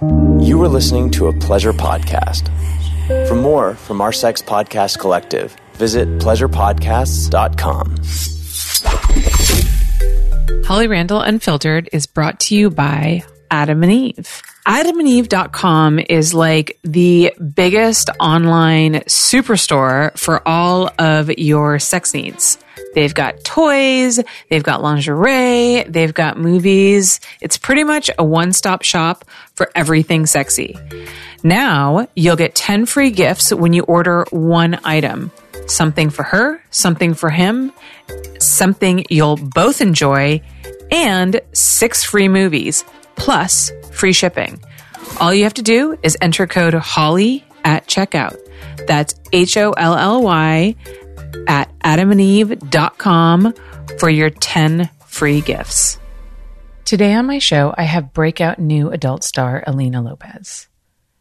You are listening to a pleasure podcast. For more from our Sex Podcast Collective, visit pleasurepodcasts.com. Holly Randall Unfiltered is brought to you by Adam and Eve. AdamandEve.com is like the biggest online superstore for all of your sex needs. They've got toys, they've got lingerie, they've got movies. It's pretty much a one stop shop for everything sexy. Now you'll get 10 free gifts when you order one item. Something for her, something for him, something you'll both enjoy, and six free movies, plus free shipping. All you have to do is enter code HOLLY at checkout. That's H O L L Y at adamandeve.com for your 10 free gifts. Today on my show, I have breakout new adult star Alina Lopez.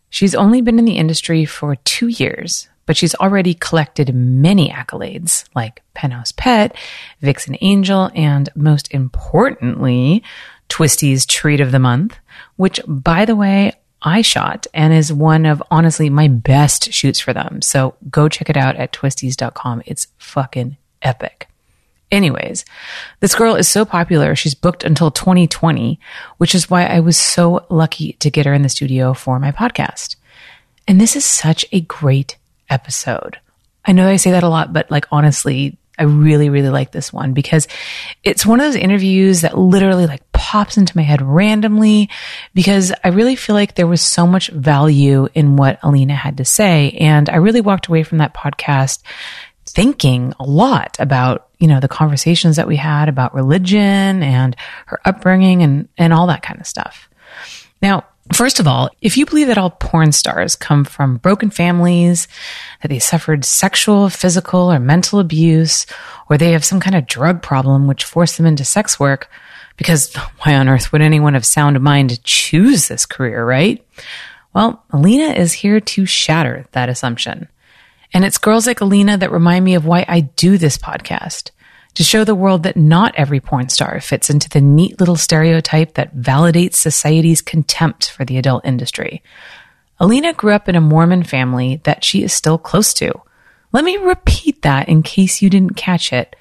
She's only been in the industry for two years, but she's already collected many accolades like Penthouse Pet, Vixen Angel, and most importantly, Twistys Treat of the Month, which, by the way, I shot and is one of honestly my best shoots for them. So go check it out at twistys.com. It's fucking epic. Anyways, this girl is so popular, she's booked until 2020, which is why I was so lucky to get her in the studio for my podcast. And this is such a great episode. I know I say that a lot, but like honestly, I really, really like this one because it's one of those interviews that literally like pops into my head randomly because I really feel like there was so much value in what Alina had to say. And I really walked away from that podcast thinking a lot about, you know, the conversations that we had about religion and her upbringing and, and all that kind of stuff. Now, First of all, if you believe that all porn stars come from broken families, that they suffered sexual, physical, or mental abuse, or they have some kind of drug problem which forced them into sex work, because why on earth would anyone of sound mind choose this career, right? Well, Alina is here to shatter that assumption. And it's girls like Alina that remind me of why I do this podcast to show the world that not every porn star fits into the neat little stereotype that validates society's contempt for the adult industry. Alina grew up in a Mormon family that she is still close to. Let me repeat that in case you didn't catch it.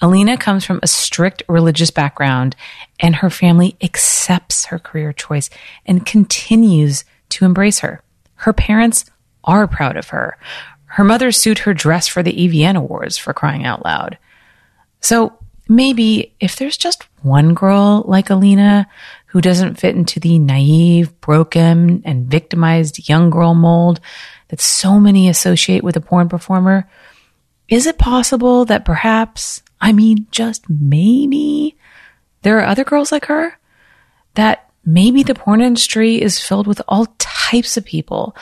Alina comes from a strict religious background and her family accepts her career choice and continues to embrace her. Her parents are proud of her. Her mother sued her dress for the AVN Awards for crying out loud. So maybe if there's just one girl like Alina who doesn't fit into the naive, broken, and victimized young girl mold that so many associate with a porn performer, is it possible that perhaps, I mean, just maybe, there are other girls like her? That maybe the porn industry is filled with all types of people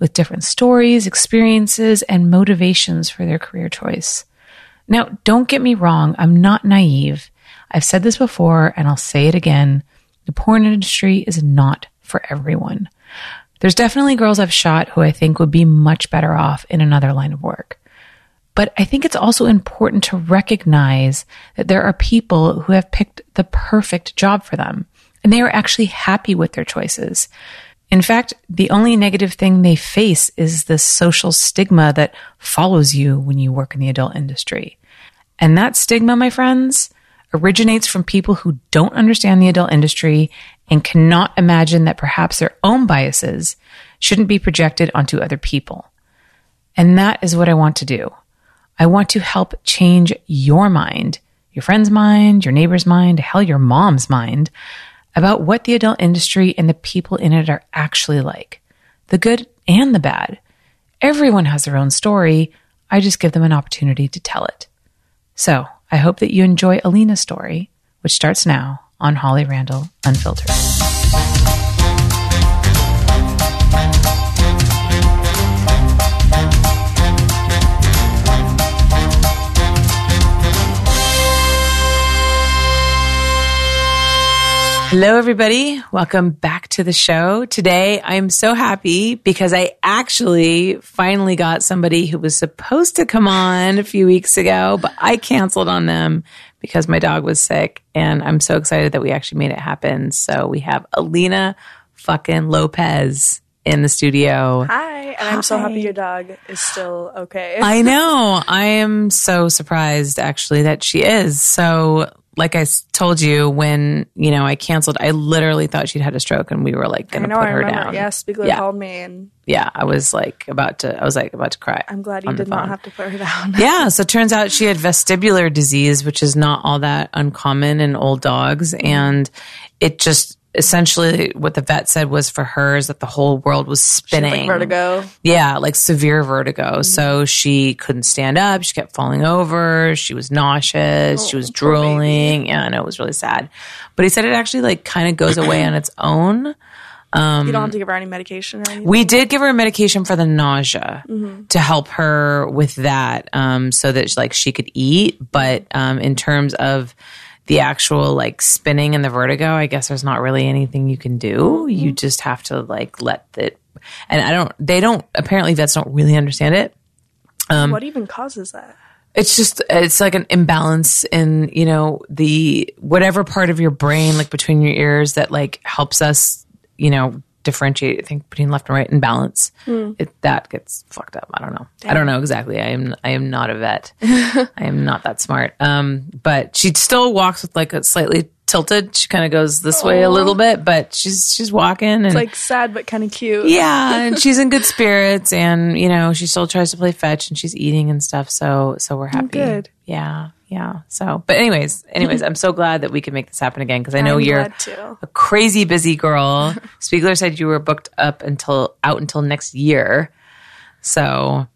with different stories, experiences, and motivations for their career choice. Now, don't get me wrong. I'm not naive. I've said this before and I'll say it again. The porn industry is not for everyone. There's definitely girls I've shot who I think would be much better off in another line of work. But I think it's also important to recognize that there are people who have picked the perfect job for them and they are actually happy with their choices. In fact, the only negative thing they face is the social stigma that follows you when you work in the adult industry. And that stigma, my friends, originates from people who don't understand the adult industry and cannot imagine that perhaps their own biases shouldn't be projected onto other people. And that is what I want to do. I want to help change your mind, your friend's mind, your neighbor's mind, hell, your mom's mind about what the adult industry and the people in it are actually like the good and the bad. Everyone has their own story. I just give them an opportunity to tell it. So I hope that you enjoy Alina's story, which starts now on Holly Randall Unfiltered. Hello, everybody. Welcome back to the show. Today, I'm so happy because I actually finally got somebody who was supposed to come on a few weeks ago, but I canceled on them because my dog was sick. And I'm so excited that we actually made it happen. So we have Alina fucking Lopez in the studio. Hi, and I'm so happy your dog is still okay. I know. I am so surprised actually that she is. So, like I told you when, you know, I canceled, I literally thought she'd had a stroke and we were like going to put I her remember. down. Yeah, Spiegler Yeah. called me, and Yeah. I was like about to, I was like about to cry. I'm glad you did not have to put her down. Yeah, so it turns out she had vestibular disease, which is not all that uncommon in old dogs. And it just essentially what the vet said was for her is that the whole world was spinning. like vertigo. Yeah, like severe vertigo. So she couldn't stand up. She kept falling over. She was nauseous. she was drooling. Yeah, I know it was really sad. But he said it actually like kind of goes away on its own. you don't have to give her any medication or anything. We did give her a medication for the nausea to help her with that, um, so that like she could eat. But um, in terms of the actual like spinning and the vertigo, I guess there's not really anything you can do. You just have to like let it. And I don't. They don't. Apparently, vets don't really understand it. Um, what even causes that? It's just it's like an imbalance in you know the whatever part of your brain like between your ears that like helps us you know differentiate I think between left and right and balance. It, that gets fucked up. I don't know. I don't know exactly. I am I am not a vet. I am not that smart. Um, but she still walks with like a slightly tilted. She kind of goes this way a little bit, but she's she's walking and Like sad but kind of cute. yeah, and she's in good spirits, and you know she still tries to play fetch, and she's eating and stuff. So so we're happy. good. Yeah, yeah. So, but anyways, anyways, I'm so glad that we can make this happen again because I know I'm you're a crazy busy girl. Spiegler said you were booked up until out until next year. So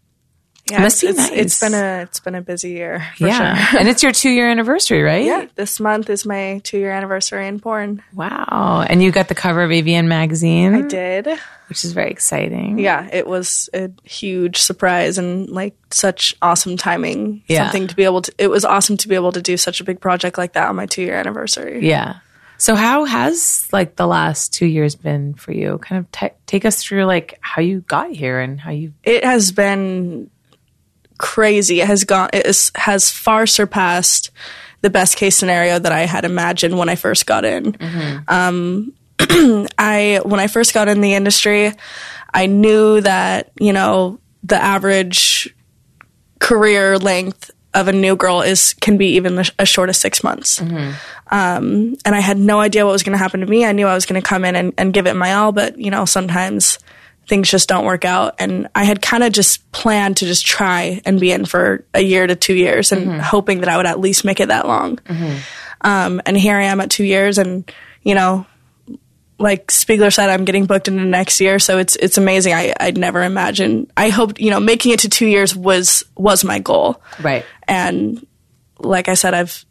Yeah, Must it's, be it's, it's nice. been a it's been a busy year. For yeah, sure. and it's your two year anniversary, right? Yeah, this month is my two year anniversary in porn. Wow, and you got the cover of AVN magazine, I did. which is very exciting. Yeah, it was a huge surprise and like such awesome timing. Yeah. Something to be able to. It was awesome to be able to do such a big project like that on my two year anniversary. Yeah. So how has like the last two years been for you? Kind of ta take us through like how you got here and how you. It has been crazy. It has gone. It is, has far surpassed the best case scenario that I had imagined when I first got in. Um, I when I first got in the industry, I knew that you know the average career length of a new girl is can be even as short as six months. Um, and I had no idea what was going to happen to me. I knew I was going to come in and, and give it my all, but you know sometimes things just don't work out. And I had kind of just planned to just try and be in for a year to two years, and hoping that I would at least make it that long. Um, and here I am at two years, and you know like Spiegler said, I'm getting booked into next year, so it's it's amazing. I I'd never imagined. I hoped you know making it to two years was was my goal, Right. and like I said, I've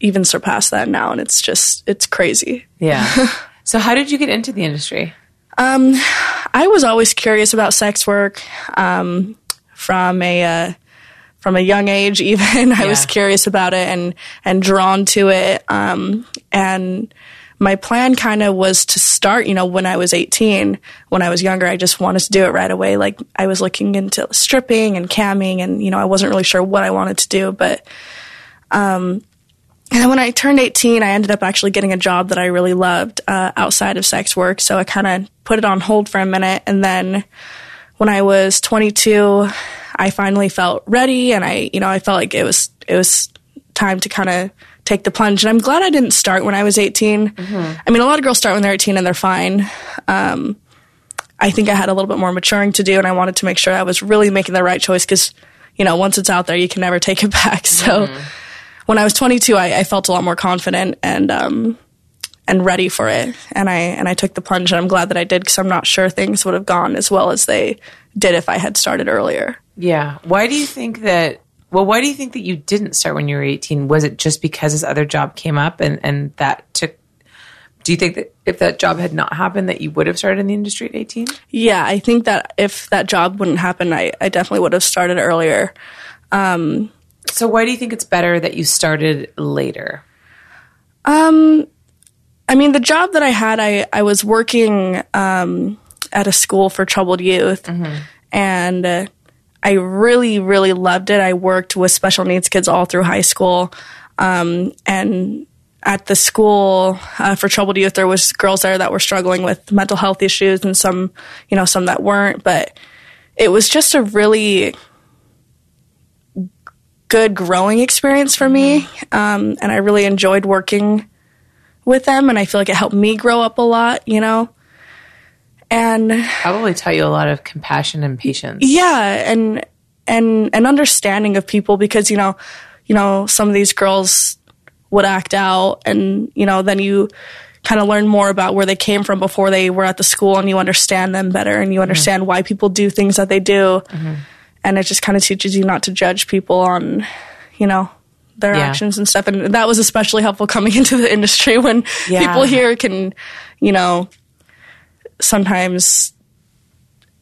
even surpassed that now, and it's just it's crazy. Yeah. so how did you get into the industry? I was always curious about sex work um, from a uh, from a young age. Even I was curious about it and and drawn to it. Um, and my plan kind of was to start. You know, when I was 18, when I was younger, I just wanted to do it right away. Like I was looking into stripping and camming, and you know, I wasn't really sure what I wanted to do, but. And then when I turned 18, I ended up actually getting a job that I really loved uh, outside of sex work. So I kind of put it on hold for a minute. And then when I was 22, I finally felt ready, and I, you know, I felt like it was it was time to kind of take the plunge. And I'm glad I didn't start when I was 18. I mean, a lot of girls start when they're 18 and they're fine. Um, I think I had a little bit more maturing to do, and I wanted to make sure I was really making the right choice because, you know, once it's out there, you can never take it back. So when I was 22, I, I felt a lot more confident and um, and ready for it, and I and I took the plunge, and I'm glad that I did because I'm not sure things would have gone as well as they did if I had started earlier. Yeah. Why do you think that? Well, why do you think that you didn't start when you were 18? Was it just because this other job came up and, and that took. Do you think that if that job had not happened, that you would have started in the industry at 18? Yeah, I think that if that job wouldn't happen, I, I definitely would have started earlier. So why do you think it's better that you started later? Um, I mean, the job that I had, I, I was working um, at a school for troubled youth, and uh, I really, really loved it. I worked with special needs kids all through high school, um, and at the school uh, for troubled youth, there was girls there that were struggling with mental health issues, and some, you know, some that weren't. But it was just a really good growing experience for me, mm-hmm. um, and I really enjoyed working with them, and I feel like it helped me grow up a lot. You know, and Probably taught you a lot of compassion and patience. yeah and and an understanding of people because you know you know some of these girls would act out and you know then you kind of learn more about where they came from before they were at the school and you understand them better and you mm-hmm. understand why people do things that they do mm-hmm. And it just kind of teaches you not to judge people on you know their Yeah. actions and stuff and that was especially helpful coming into the industry when Yeah. people here can you know sometimes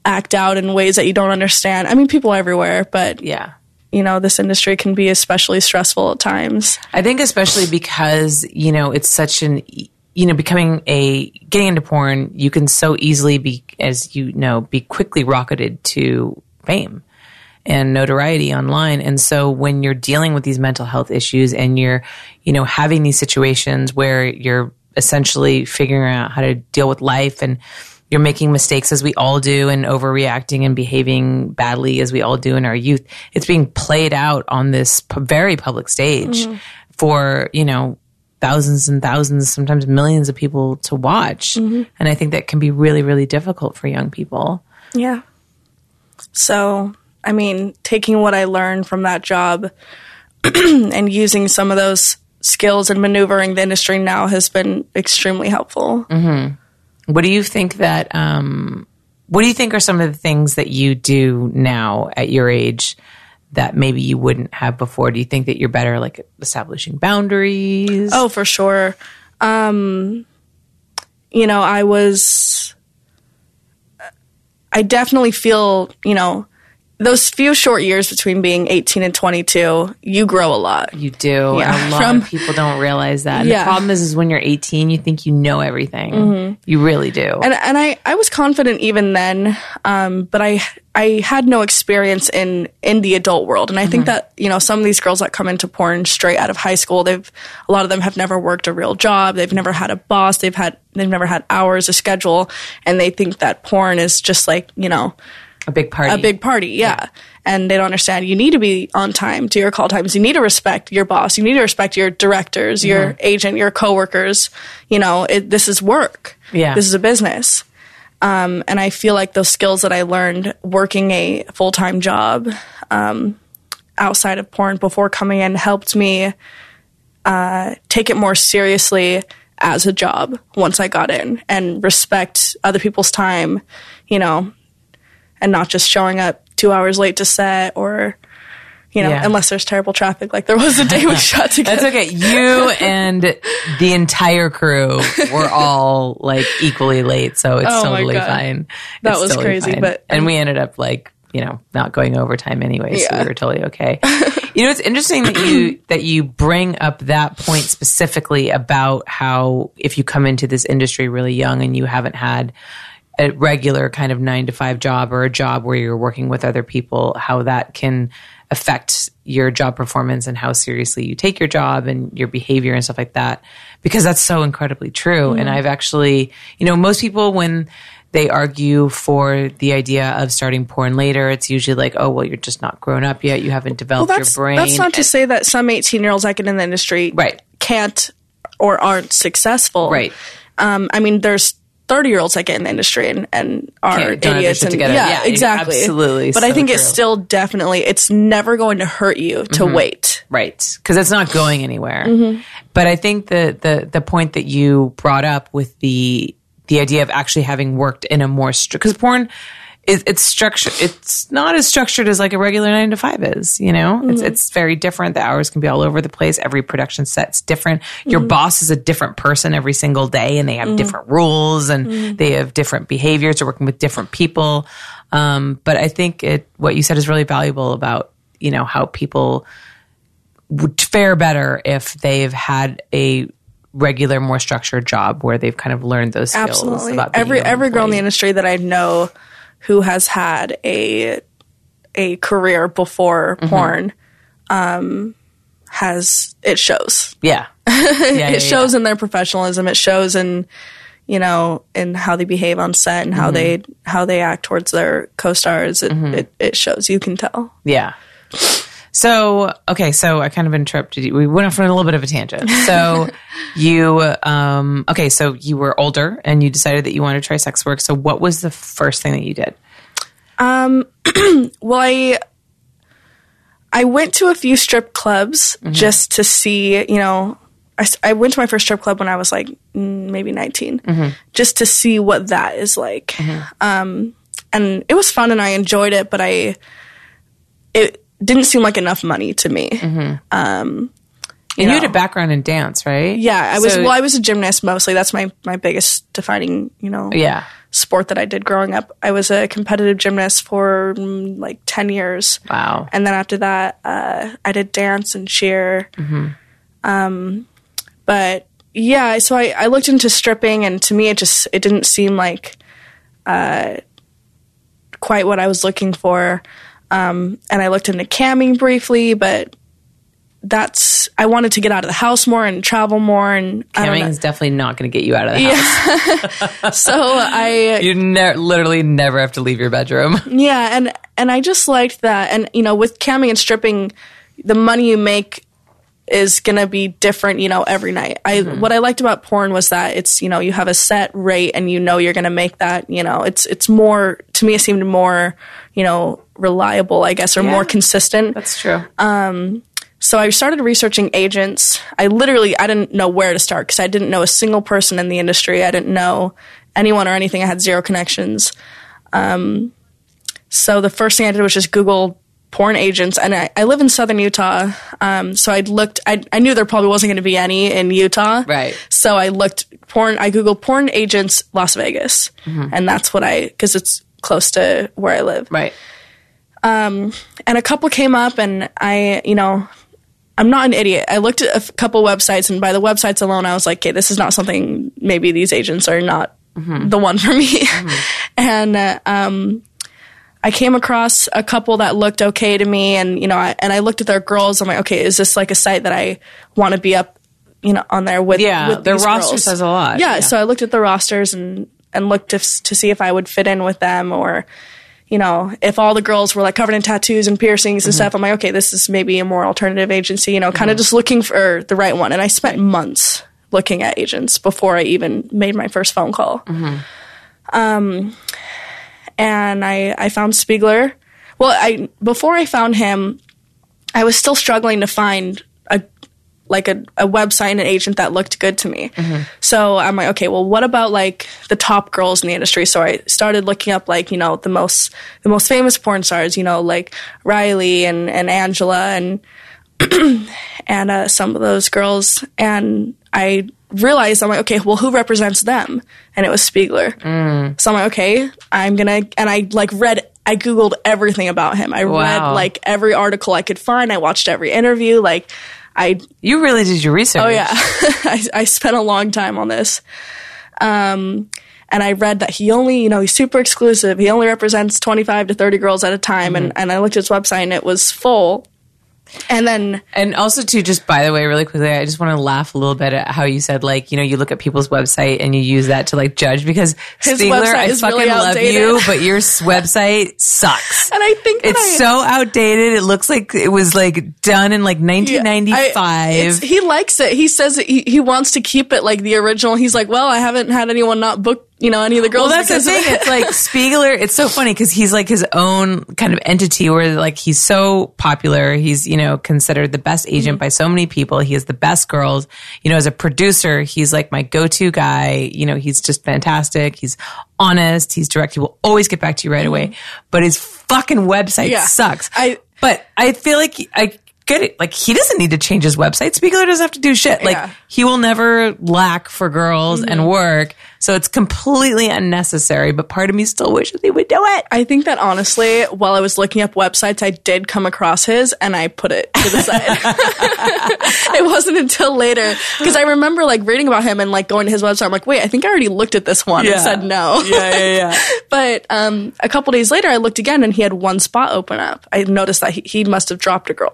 act out in ways that you don't understand. I mean, people everywhere, but Yeah. you know, this industry can be especially stressful at times. I think especially because, you know, it's such an, you know, becoming a, getting into porn, you can so easily be, as you know, be quickly rocketed to fame and notoriety online. And so when you're dealing with these mental health issues and you're, you know, having these situations where you're essentially figuring out how to deal with life and you're making mistakes as we all do and overreacting and behaving badly as we all do in our youth. It's being played out on this very public stage mm-hmm. for, you know, thousands and thousands, sometimes millions of people to watch. Mm-hmm. And I think that can be really, really difficult for young people. Yeah. So, I mean, taking what I learned from that job and using some of those skills and maneuvering the industry now has been extremely helpful. What do you think that um what do you think are some of the things that you do now at your age that maybe you wouldn't have before? Do you think that you're better like establishing boundaries? Oh, for sure. Um, you know, I was. I definitely feel, you know, those few short years between being 18 and 22, you grow a lot. You do. Yeah, a lot from- of people don't realize that. And Yeah. The problem is, is when you're 18, you think you know everything. You really do. And and I, I was confident even then, um, but I I had no experience in in the adult world, and I think that you know some of these girls that come into porn straight out of high school, they've a lot of them have never worked a real job, they've never had a boss, they've had they've never had hours, a schedule, and they think that porn is just like you know a big party. a big party, yeah. And they don't understand you need to be on time to your call times. You need to respect your boss. You need to respect your directors, your agent, your coworkers. You know, it, this is work. Yeah. This is a business. Um, and I feel like those skills that I learned working a full time job um, outside of porn before coming in helped me uh, take it more seriously as a job once I got in and respect other people's time, you know, and not just showing up two hours late to set or, you know, Yeah. unless there's terrible traffic like there was the day we shot together. That's okay. You and the entire crew were all like equally late, so it's Oh totally fine. That It's was totally crazy, fine. but- and we ended up like you know not going overtime anyway, so we were totally okay. you know, it's interesting that you that you bring up that point specifically about how if you come into this industry really young and you haven't had a regular kind of nine to five job or a job where you're working with other people, how that can affect your job performance and how seriously you take your job and your behavior and stuff like that. Because that's so incredibly true. And I've actually, you know, most people when they argue for the idea of starting porn later, it's usually like, oh, well, you're just not grown up yet. You haven't developed well, your brain. that's not to say that some 18 year olds that get in the industry Right. can't or aren't successful. Right. Um, I mean, there's 30 year olds that get in the industry and, and are idiots. And, together. Yeah, Yeah, exactly. absolutely. But I So think it's still definitely, it's never going to hurt you to Mm-hmm. wait. Right. Because it's not going anywhere. Mm-hmm. But I think the, the, the point that you brought up with the, the idea of actually having worked in a more strict, because porn is, it's structured, it's not as structured as like a regular nine to five is, you know? It's, Mm-hmm. it's very different. The hours can be all over the place. Every production set's different. Your Mm-hmm. boss is a different person every single day and they have different rules and Mm-hmm. they have different behaviors. They're working with different people. Um, but I think it, what you said is really valuable about, you know, how people, would fare better if they've had a regular, more structured job where they've kind of learned those skills. Absolutely. Every every girl in the industry that I know who has had a a career before Mm-hmm. porn um, has it shows. yeah, yeah, it shows in their professionalism. It shows in you know in how they behave on set and how they how they act towards their co-stars. It, it it shows. You can tell. Yeah. So okay, so I kind of interrupted you. We went off on a little bit of a tangent. So you, um, okay, so you were older and you decided that you wanted to try sex work. So what was the first thing that you did? Um, well, I I went to a few strip clubs just to see, you know, I, I went to my first strip club when I was like mm, maybe 19, just to see what that is like. Um, and it was fun and I enjoyed it, but I it didn't seem like enough money to me. um And you, had a background in dance, right? Yeah, I was well, I was a gymnast mostly. That's my my biggest defining, you know, Yeah. sport that I did growing up. I was a competitive gymnast for mm, like 10 years. Wow. And then after that, uh, I did dance and cheer. Um, but yeah, so I, I looked into stripping, and to me, it just it didn't seem like uh, quite what I was looking for. Um, and I looked into camming briefly, but that's I wanted to get out of the house more and travel more, and Camming is definitely not going to get you out of the house. So I You ne- literally never have to leave your bedroom. Yeah, and and I just liked that. And you know, with camming and stripping, the money you make is gonna be different, you know, every night. I what I liked about porn was that it's you know you have a set rate and you know you're gonna make that. You know, it's it's more to me it seemed more you know reliable, I guess, or more consistent. That's true. Um So I started researching agents. I literally I didn't know where to start because I didn't know a single person in the industry. I didn't know anyone or anything. I had zero connections. Um, so the first thing I did was just Google porn agents, and I, I live in southern Utah. Um, so I looked. I, I knew there probably wasn't going to be any in Utah. Right. So I looked porn. I googled porn agents Las Vegas, and that's what I because it's close to where I live right. and a couple came up and i you know i'm not an idiot i looked at a couple websites and by the websites alone i was like okay this is not something maybe these agents are not the one for me and uh, um I came across a couple that looked okay to me, and you know, I, and I looked at their girls. I'm like, okay, is this like a site that I want to be up, you know, on there with? Yeah, with their roster girls? says a lot. Yeah, Yeah. so I looked at the rosters and and looked to, to see if I would fit in with them, or you know, if all the girls were like covered in tattoos and piercings and mm-hmm. stuff. I'm like, okay, this is maybe a more alternative agency. You know, kind of mm-hmm. just looking for the right one. And I spent months looking at agents before I even made my first phone call. Mm-hmm. Um, and I I found Spiegler. Well, I before I found him, I was still struggling to find a like a, a website and an agent that looked good to me. So I'm like, okay, well, what about like the top girls in the industry? So I started looking up like you know the most the most famous porn stars, you know, like Riley and and Angela and and uh, some of those girls, and I realized I'm like, okay, well, who represents them? And it was Spiegler. So I'm like, okay, I'm gonna, and I like read, I googled everything about him. I Wow. read like every article I could find. I watched every interview. Like, I, You really did your research. oh yeah, I, I spent a long time on this. Um, and I read that he only, you know, he's super exclusive. He only represents 25 to 30 girls at a time. And, and I looked at his website and it was full. And then, And also, too, just by the way, really quickly, I just want to laugh a little bit at how you said, like, you know, you look at people's website and you use that to like judge because His website I fucking really love you, but your website sucks. and I think that It's I, so outdated. It looks like it was like done in like Yeah, I- 1995. he likes it. He says he, he wants to keep it like the original. He's like, well, I haven't had anyone not book, you know, any of the girls. well, that's the thing. It's like Spiegler. It's so funny because he's like his own kind of entity where like he's so popular. He's, you know, considered the best agent Mm-hmm. by so many people. He has the best girls. You know, as a producer, he's like my go-to guy. You know, he's just fantastic. He's honest. He's direct. He will always get back to you right away. But his fucking website Mm-hmm. Yeah. sucks. I- but I feel like I get it. Like he doesn't need to change his website. Spiegler doesn't have to do shit. Like Yeah. he will never lack for girls Mm-hmm. and work. So it's completely unnecessary. But part of me still wishes he would do it. I think that honestly, while I was looking up websites, I did come across his and I put it to the side. it wasn't until later because I remember like reading about him and like going to his website. I'm like, wait, I think I already looked at this one Yeah. and said no. Yeah, yeah, yeah. but um, a couple days later, I looked again and he had one spot open up. I noticed that he, he must have dropped a girl.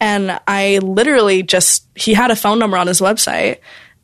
And I literally just, he had a phone number on his website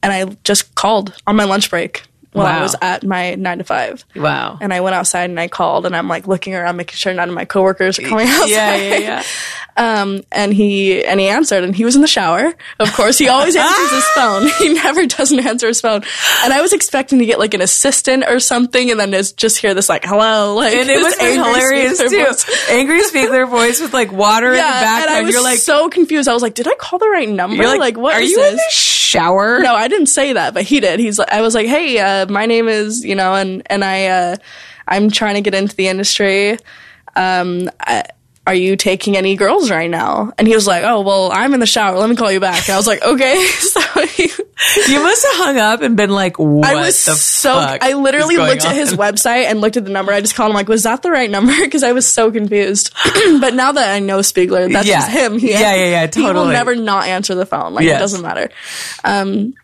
and I just called on my lunch break while I was at my nine to five. Wow. And I went outside and I called and I'm like looking around, making sure none of my coworkers are coming outside. yeah, yeah, yeah. Um, and he and he answered, and he was in the shower. Of course, he always answers his phone. He never doesn't answer his phone. And I was expecting to get like an assistant or something, and then just just hear this like "hello," like And it was hilarious too. voice. Angry speaker voice with like water in the Yeah, and background. I was you're like, so confused. I was like, "Did I call the right number? you're like, what are is you this?" in the shower? no, I didn't say that, but he did. He's like, I was like, "Hey, uh, my name is you know," and and I uh, I'm trying to get into the industry. Um, I, are you taking any girls right now? And he was like, oh, well, I'm in the shower. Let me call you back. And I was like, okay. So he, You must have hung up and been like, what I was the so, fuck I literally looked at his website and looked at the number. I just called him like, was that the right number? Because I was so confused. but now that I know Spiegler, that's Yeah. just him. He, Yeah, yeah, yeah, He will never not answer the phone. Like, Yes. it doesn't matter. Um,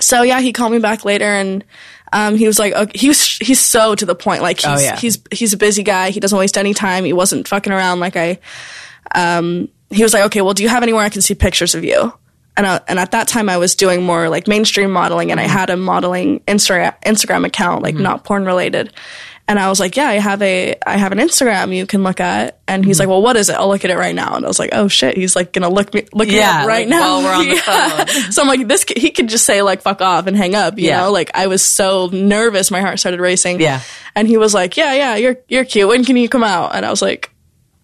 so yeah, he called me back later and um, he was like, okay, he was, he's so to the point. Like he's, Oh, yeah. he's, he's a busy guy. He doesn't waste any time. He wasn't fucking around. Like I, um, he was like, okay, well, do you have anywhere I can see pictures of you? And, uh, and at that time I was doing more like mainstream modeling and I had a modeling Insta- Instagram account, like not porn related. And I was like, yeah, I have a, I have an Instagram you can look at. And he's mm-hmm. like, well, what is it? I'll look at it right now. And I was like, oh shit, he's like gonna look me, look me up right like, now while we're on the Yeah. phone. So I'm like, this, he could just say like, fuck off and hang up, you Yeah. know? Like I was so nervous. My heart started racing. Yeah. And he was like, yeah, yeah, you're, you're cute. When can you come out? And I was like,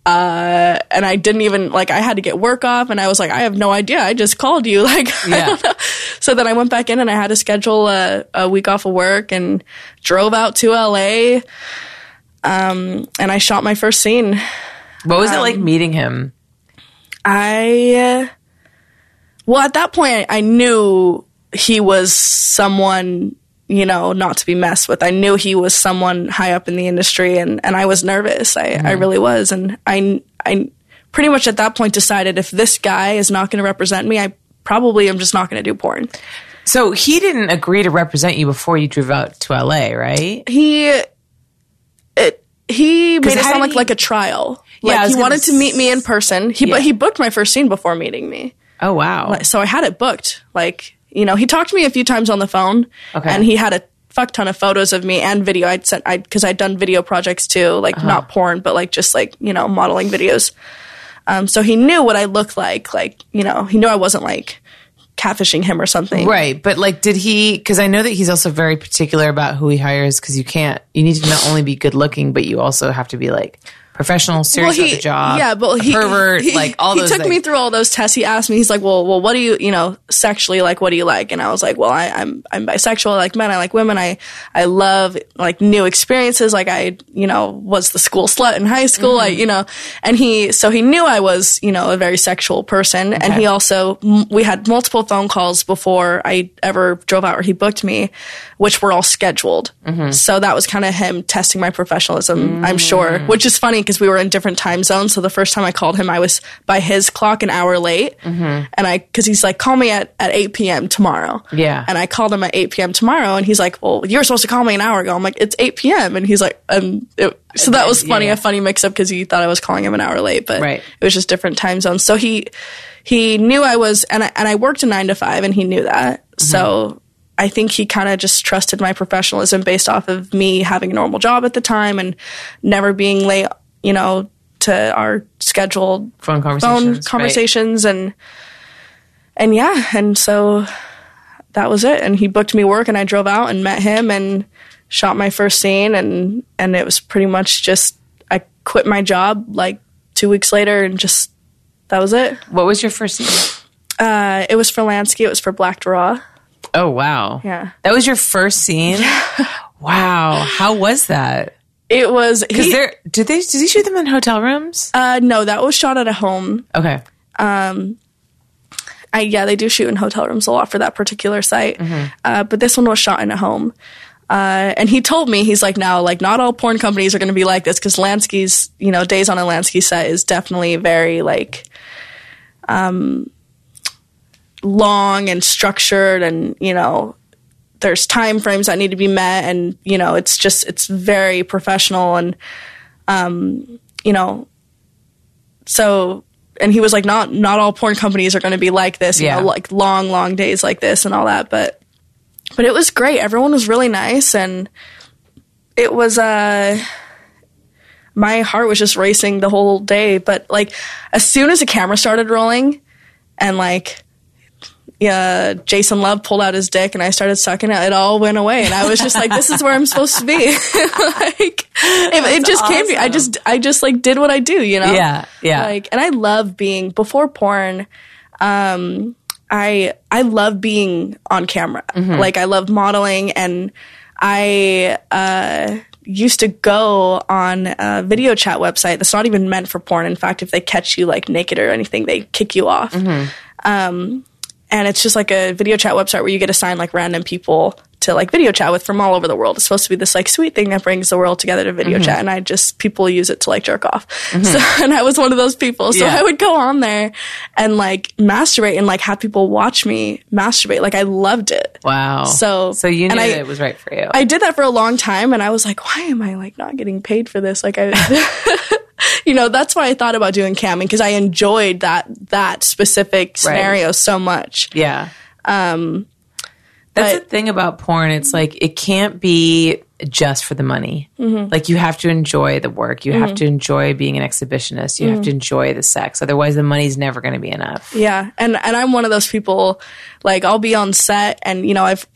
uh, and I didn't even like I had to get work off, and I was like, I have no idea. I just called you, like, Yeah. So then I went back in, and I had to schedule a, a week off of work, and drove out to LA. Um, and I shot my first scene. What was it like um, meeting him? I, uh, well, at that point, I, I knew he was someone, you know, not to be messed with. I knew he was someone high up in the industry, and, and I was nervous. I, I really was. And I, I pretty much at that point decided if this guy is not going to represent me, I probably am just not going to do porn. So he didn't agree to represent you before you drove out to LA, right? He, it, he made it sound like he- like a trial. Yeah, Like was he wanted to meet me in person. He Yeah. but he booked my first scene before meeting me. Oh wow. so I had it booked. Like, you know, he talked to me a few times on the phone, Okay. and he had a fuck ton of photos of me and video. I'd sent, I because I'd done video projects too, like Uh-huh. not porn, but like just like you know modeling videos. Um, so he knew what I looked like. Like, you know, he knew I wasn't like catfishing him or something. Right, but like, did he? Because I know that he's also very particular about who he hires. Because you can't, you need to not only be good looking, but you also have to be like professional, serious about the job. Yeah, but he pervert, he- like all he took me through all those tests. He asked me, he's like, "Well, well, what do you, you know, sexually like? What do you like?" And I was like, "Well, I, I'm I'm bisexual. I like men. I like women. I I love like new experiences. Like I, you know, was the school slut in high school. I, mm-hmm. you know." And he, so he knew I was, you know, a very sexual person. And he also, m- we had multiple phone calls before I ever drove out, or he booked me, which were all scheduled. Mm-hmm. So that was kind of him testing my professionalism. I'm sure, mm. which is funny because we were in different time zones. So the first time I called him, I was by his clock an hour late, mm-hmm. and I because he's like, call me at at 8 p.m. tomorrow. Yeah. and I called him at 8 p.m. tomorrow, and he's like, well, you were supposed to call me an hour ago. I'm like, it's 8 p.m. and he's like, and it, so that was funny, Yeah. a funny mix up because he thought I was calling him an hour late, but Right. it was just different time zones. So he he knew I was, and I, and I worked a nine to five, and he knew that. Mm-hmm. So. I think he kind of just trusted my professionalism based off of me having a normal job at the time and never being late, you know, to our scheduled phone conversations. phone right. and and yeah, and so that was it. And he booked me work and I drove out and met him and shot my first scene and and it was pretty much just I quit my job like 2 weeks later and just that was it. What was your first scene? Uh, it was for Lansky, it was for Blacked Raw. Oh wow. Yeah. That was your first scene. wow. How was that? It was Because he, there, did they? Did he shoot them in hotel rooms? uh, no, that was shot at a home. Okay. I, yeah, they do shoot in hotel rooms a lot for that particular site. Uh, but this one was shot in a home. Uh, and he told me, he's like, now, like, not all porn companies are going to be like this because Lansky's, you know, days on a Lansky set is definitely very, like, um, long and structured and, you know, there's time frames that need to be met and, you know, it's just, it's very professional and, um, you know, so and he was like, not not all porn companies are going to be like this, you Yeah. know, like long long days like this and all that. But but it was great. Everyone was really nice, and it was uh my heart was just racing the whole day. But like as soon as the camera started rolling, and like yeah, Jason Luv pulled out his dick and I started sucking it. It all went away, and I was just like, "This is where I'm supposed to be." like, it, it just came to me. I just, I just like did what I do, you know? Yeah, yeah. Like, and I love being before porn. Um, I I love being on camera. Mm-hmm. Like, I love modeling, and I uh, used to go on a video chat website that's not even meant for porn. In fact, if they catch you like naked or anything, they kick you off Mm-hmm. And it's just like a video chat website where you get assigned like random people to like video chat with from all over the world. It's supposed to be this like sweet thing that brings the world together to video chat, and I just people use it to like jerk off. So, and I was one of those people. So Yeah. I would go on there and like masturbate and like have people watch me masturbate. Like I loved it. Wow. So- so you knew I- that it was right for you. I did that for a long time, and I was like, why am I like not getting paid for this? Like I. You know, that's why I thought about doing camming because I enjoyed that that specific scenario so much. Yeah. Um, That's but- the thing about porn. It's like it can't be just for the money. Mm-hmm. Like you have to enjoy the work. You have to enjoy being an exhibitionist. You Mm-hmm. have to enjoy the sex. Otherwise, the money's never going to be enough. Yeah, and and I'm one of those people. Like I'll be on set, and you know I've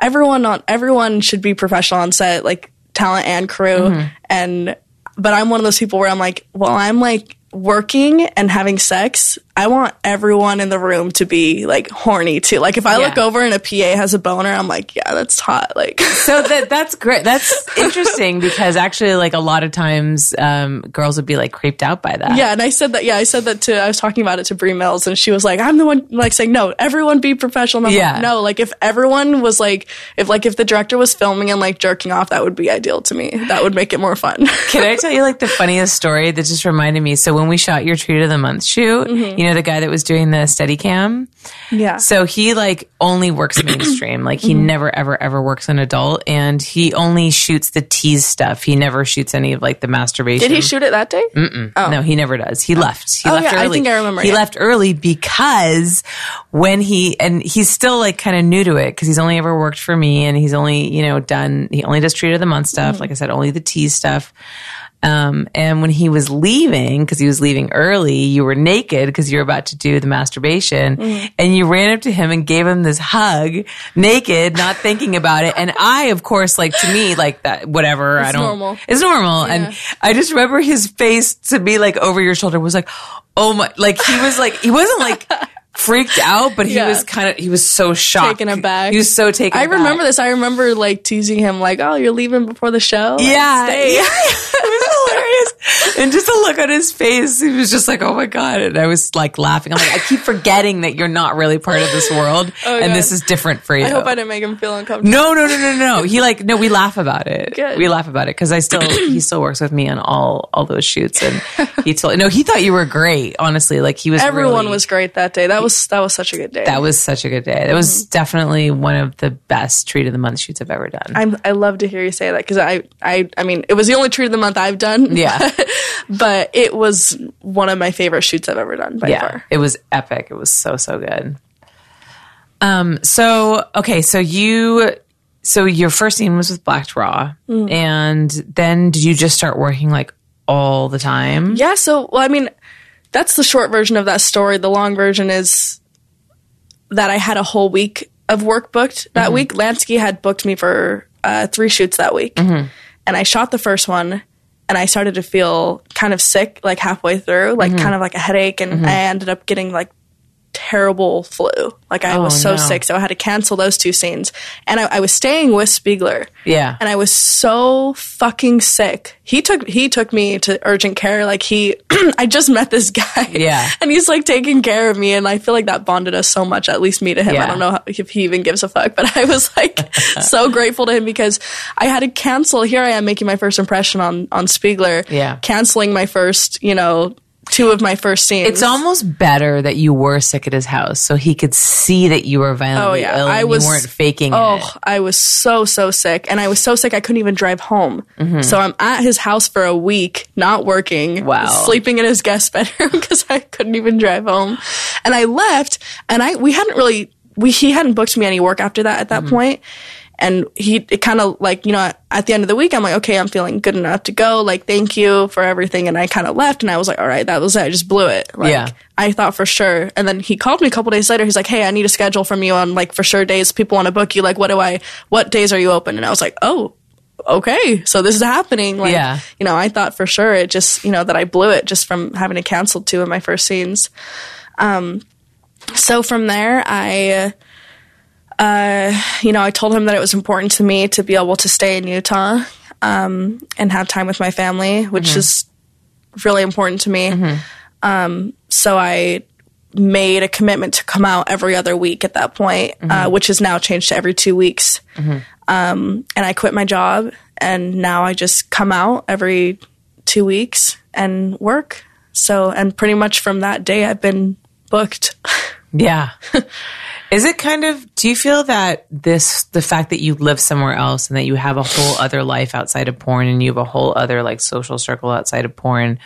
everyone on everyone should be professional on set, like talent and crew. And but I'm one of those people where I'm like, well, I'm like working and having sex. I want everyone in the room to be like horny too. Like if I Yeah. look over and a PA has a boner, I'm like, yeah, that's hot. Like So that that's great. That's interesting because actually, like a lot of times, um, girls would be like creeped out by that. Yeah, and I said that. Yeah, I said that to. I was talking about it to Bree Mills, and she was like, "I'm the one like saying no. Everyone be professional." Yeah. like, no. Like if everyone was like, if like if the director was filming and like jerking off, that would be ideal to me. That would make it more fun. Can I tell you like the funniest story that just reminded me? So when we shot your treat of the month shoot, you know the guy that was doing the steady cam. yeah. So he like only works mainstream. Like he never ever ever works an adult, and he only shoots the tease stuff. He never shoots any of like the masturbation. Did he shoot it that day? No, he never does. He left. He Oh, left yeah, I early. think I remember, He yeah. left early because when he and he's still like kind of new to it because he's only ever worked for me and he's only you know done he only does treat of the month Mm-hmm. stuff. Like I said, only the tease stuff. Um, and when he was leaving, because he was leaving early, you were naked because you were about to do the masturbation, Mm-hmm. and you ran up to him and gave him this hug, naked, not thinking about it. And I, of course, like to me, like that, whatever. I don't. normal. It's normal. And I just remember his face to be like over your shoulder was like, oh my, like he was like, he wasn't like freaked out, but he Yeah. was kind of, he was so shocked. Taken aback. He was so taken I aback. remember this. I remember like teasing him, like, "Oh, you're leaving before the show." Yeah. stay. yeah. it was hilarious. And just to look on his face, he was just like, oh my God. And I was like laughing. I'm like, I keep forgetting that you're not really part of this world. Oh, and God. this is different for you. I hope I didn't make him feel uncomfortable. No, no, no, no, no. He like no. We laugh about it. Good. We laugh about it because I still he still works with me on all all those shoots, and he told no. He thought you were great. Honestly, like he was. Everyone really- was great that day. That was that was such a good day. That was such a good day. That was definitely one of the best treat of the month shoots I've ever done. I'm, I love to hear you say that because I, I, I mean, it was the only treat of the month I've done. Yeah. but it was one of my favorite shoots I've ever done by yeah, far. it was epic. It was so so good. Um. So okay. So you. So your first scene was with Blacked Raw, Mm. and then did you just start working like all the time? Yeah. So, well, I mean, that's the short version of that story. The long version is that I had a whole week of work booked that Mm-hmm. week. Lansky had booked me for uh, three shoots that week, Mm-hmm. and I shot the first one. And I started to feel kind of sick, like halfway through, like Mm-hmm. kind of like a headache, and I ended up getting like terrible flu. Like I Oh, was so no. sick, so I had to cancel those two scenes. And I, I was staying with Spiegler. Yeah. And I was so fucking sick. He took he took me to urgent care. Like he, I just met this guy. Yeah. And he's like taking care of me, and I feel like that bonded us so much. At least me to him. Yeah. I don't know how, if he even gives a fuck, but I was like so grateful to him because I had to cancel. Here I am making my first impression on on Spiegler. Yeah. Canceling my first, you know. Two of my first scenes. It's almost better that you were sick at his house so he could see that you were violently Oh, yeah. ill and I was- you weren't faking Oh, it. I was so so sick, and I was so sick I couldn't even drive home. Mm-hmm. So I'm at his house for a week, not working, Wow. sleeping in his guest bedroom because I couldn't even drive home. And I left, and I we hadn't really we he hadn't booked me any work after that at that mm-hmm. point. And he it kind of like you know at the end of the week I'm like okay I'm feeling good enough to go like thank you for everything and I kind of left and I was like all right that was it I just blew it like Yeah. I thought for sure. And then he called me a couple days later. He's like, Hey, I need a schedule from you on like for sure days. People want to book you. Like, what do I, what days are you open? And I was like, Oh, okay. So this is happening. Like, Yeah. you know, I thought for sure it just, you know, that I blew it just from having to cancel two of my first scenes. Um, so from there, I, uh, you know, I told him that it was important to me to be able to stay in Utah, um, and have time with my family, which is really important to me. Um, so I made a commitment to come out every other week at that point, uh, which has now changed to every two weeks. Um, and I quit my job, and now I just come out every two weeks and work. So, and pretty much from that day, I've been booked. Yeah. Is it kind of, do you feel that this, the fact that you live somewhere else and that you have a whole other life outside of porn and you have a whole other like social circle outside of porn,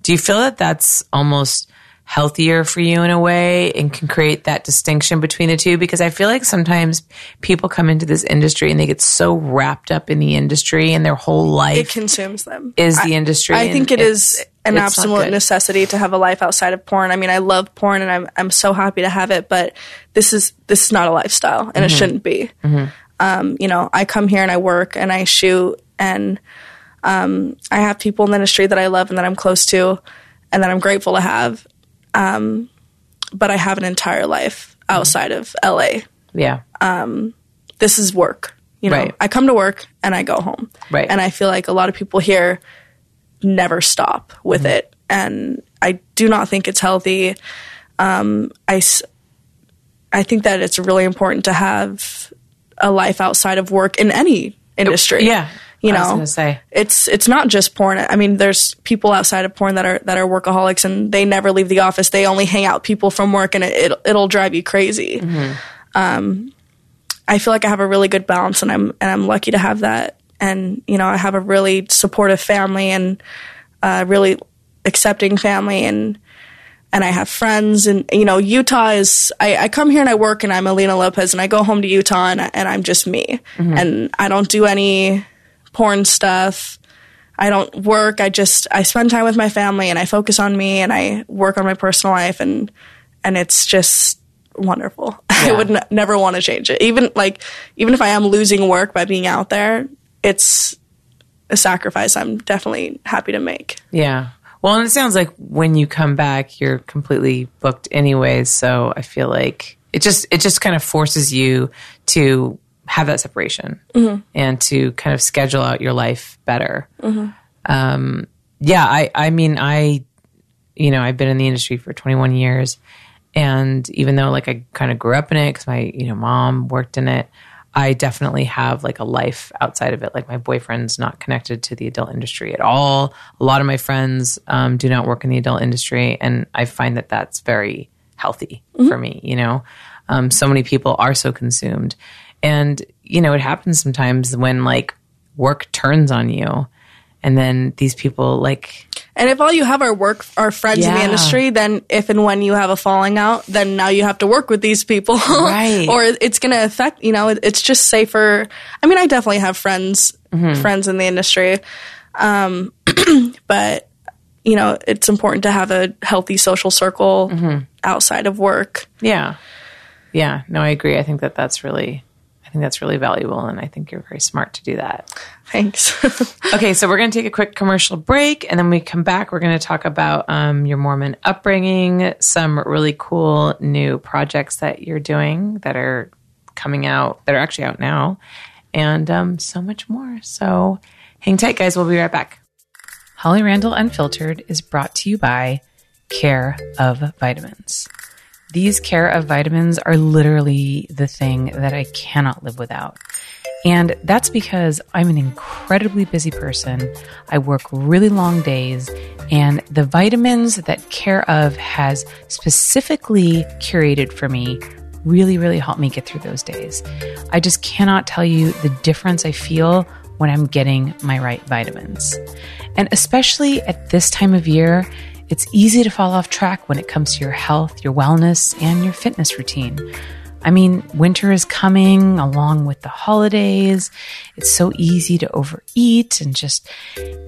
do you feel that that's almost healthier for you in a way and can create that distinction between the two? Because I feel like sometimes people come into this industry and they get so wrapped up in the industry and their whole life it consumes them. is the industry. I think it is an it's absolute necessity to have a life outside of porn. I mean, I love porn and I'm I'm so happy to have it, but this is this is not a lifestyle and it Mm-hmm. shouldn't be. Um, you know, I come here and I work and I shoot and um, I have people in the industry that I love and that I'm close to and that I'm grateful to have. Um, but I have an entire life Mm-hmm. outside of LA. Yeah. This is work. You know, Right. I come to work and I go home. Right. And I feel like a lot of people here never stop with Mm-hmm. it. And I do not think it's healthy. Um, I, I think that it's really important to have a life outside of work in any industry. Yeah. You I was know, it's it's not just porn. I mean, there's people outside of porn that are that are workaholics and they never leave the office. They only hang out people from work, and it, it it'll drive you crazy. Um, I feel like I have a really good balance, and I'm and I'm lucky to have that. And you know, I have a really supportive family and a really accepting family, and and I have friends. And you know, Utah is. I, I come here and I work, and I'm Alina Lopez, and I go home to Utah, and, and I'm just me, mm-hmm. and I don't do any porn stuff. I don't work. I just I spend time with my family and I focus on me and I work on my personal life and and it's just wonderful. I would n- never want to change it. Even like even if I am losing work by being out there, it's a sacrifice I'm definitely happy to make. Yeah. Well, and it sounds like when you come back, you're completely booked anyways. So I feel like it just it just kind of forces you to have that separation and to kind of schedule out your life better. Um, yeah, I I mean I you know I've been in the industry for 21 years, and even though like I kind of grew up in it because my you know mom worked in it. I definitely have like a life outside of it. Like my boyfriend's not connected to the adult industry at all. A lot of my friends um, do not work in the adult industry, and I find that that's very healthy for me. You know, um, so many people are so consumed, and you know it happens sometimes when like work turns on you, and then these people like And if all you have are work are friends in the industry, then if and when you have a falling out, then now you have to work with these people. Right. or it's going to affect, you know, it- it's just safer. I mean, I definitely have friends Mm-hmm. friends in the industry. Um but you know, it's important to have a healthy social circle Mm-hmm. outside of work. Yeah. Yeah. No, I agree. I think that that's really, think that's really valuable. And I think you're very smart to do that. Thanks. Okay. So we're going to take a quick commercial break. And then we come back. We're going to talk about um, your Mormon upbringing, some really cool new projects that you're doing that are coming out, that are actually out now, and um, so much more. So hang tight, guys. We'll be right back. Holly Randall Unfiltered is brought to you by Care of Vitamins. These Care of Vitamins are literally the thing that I cannot live without. And that's because I'm an incredibly busy person. I work really long days, and the vitamins that Care of has specifically curated for me really, really help me get through those days. I just cannot tell you the difference I feel when I'm getting my right vitamins. And especially at this time of year, it's easy to fall off track when it comes to your health, your wellness, and your fitness routine. I mean, winter is coming along with the holidays. It's so easy to overeat and just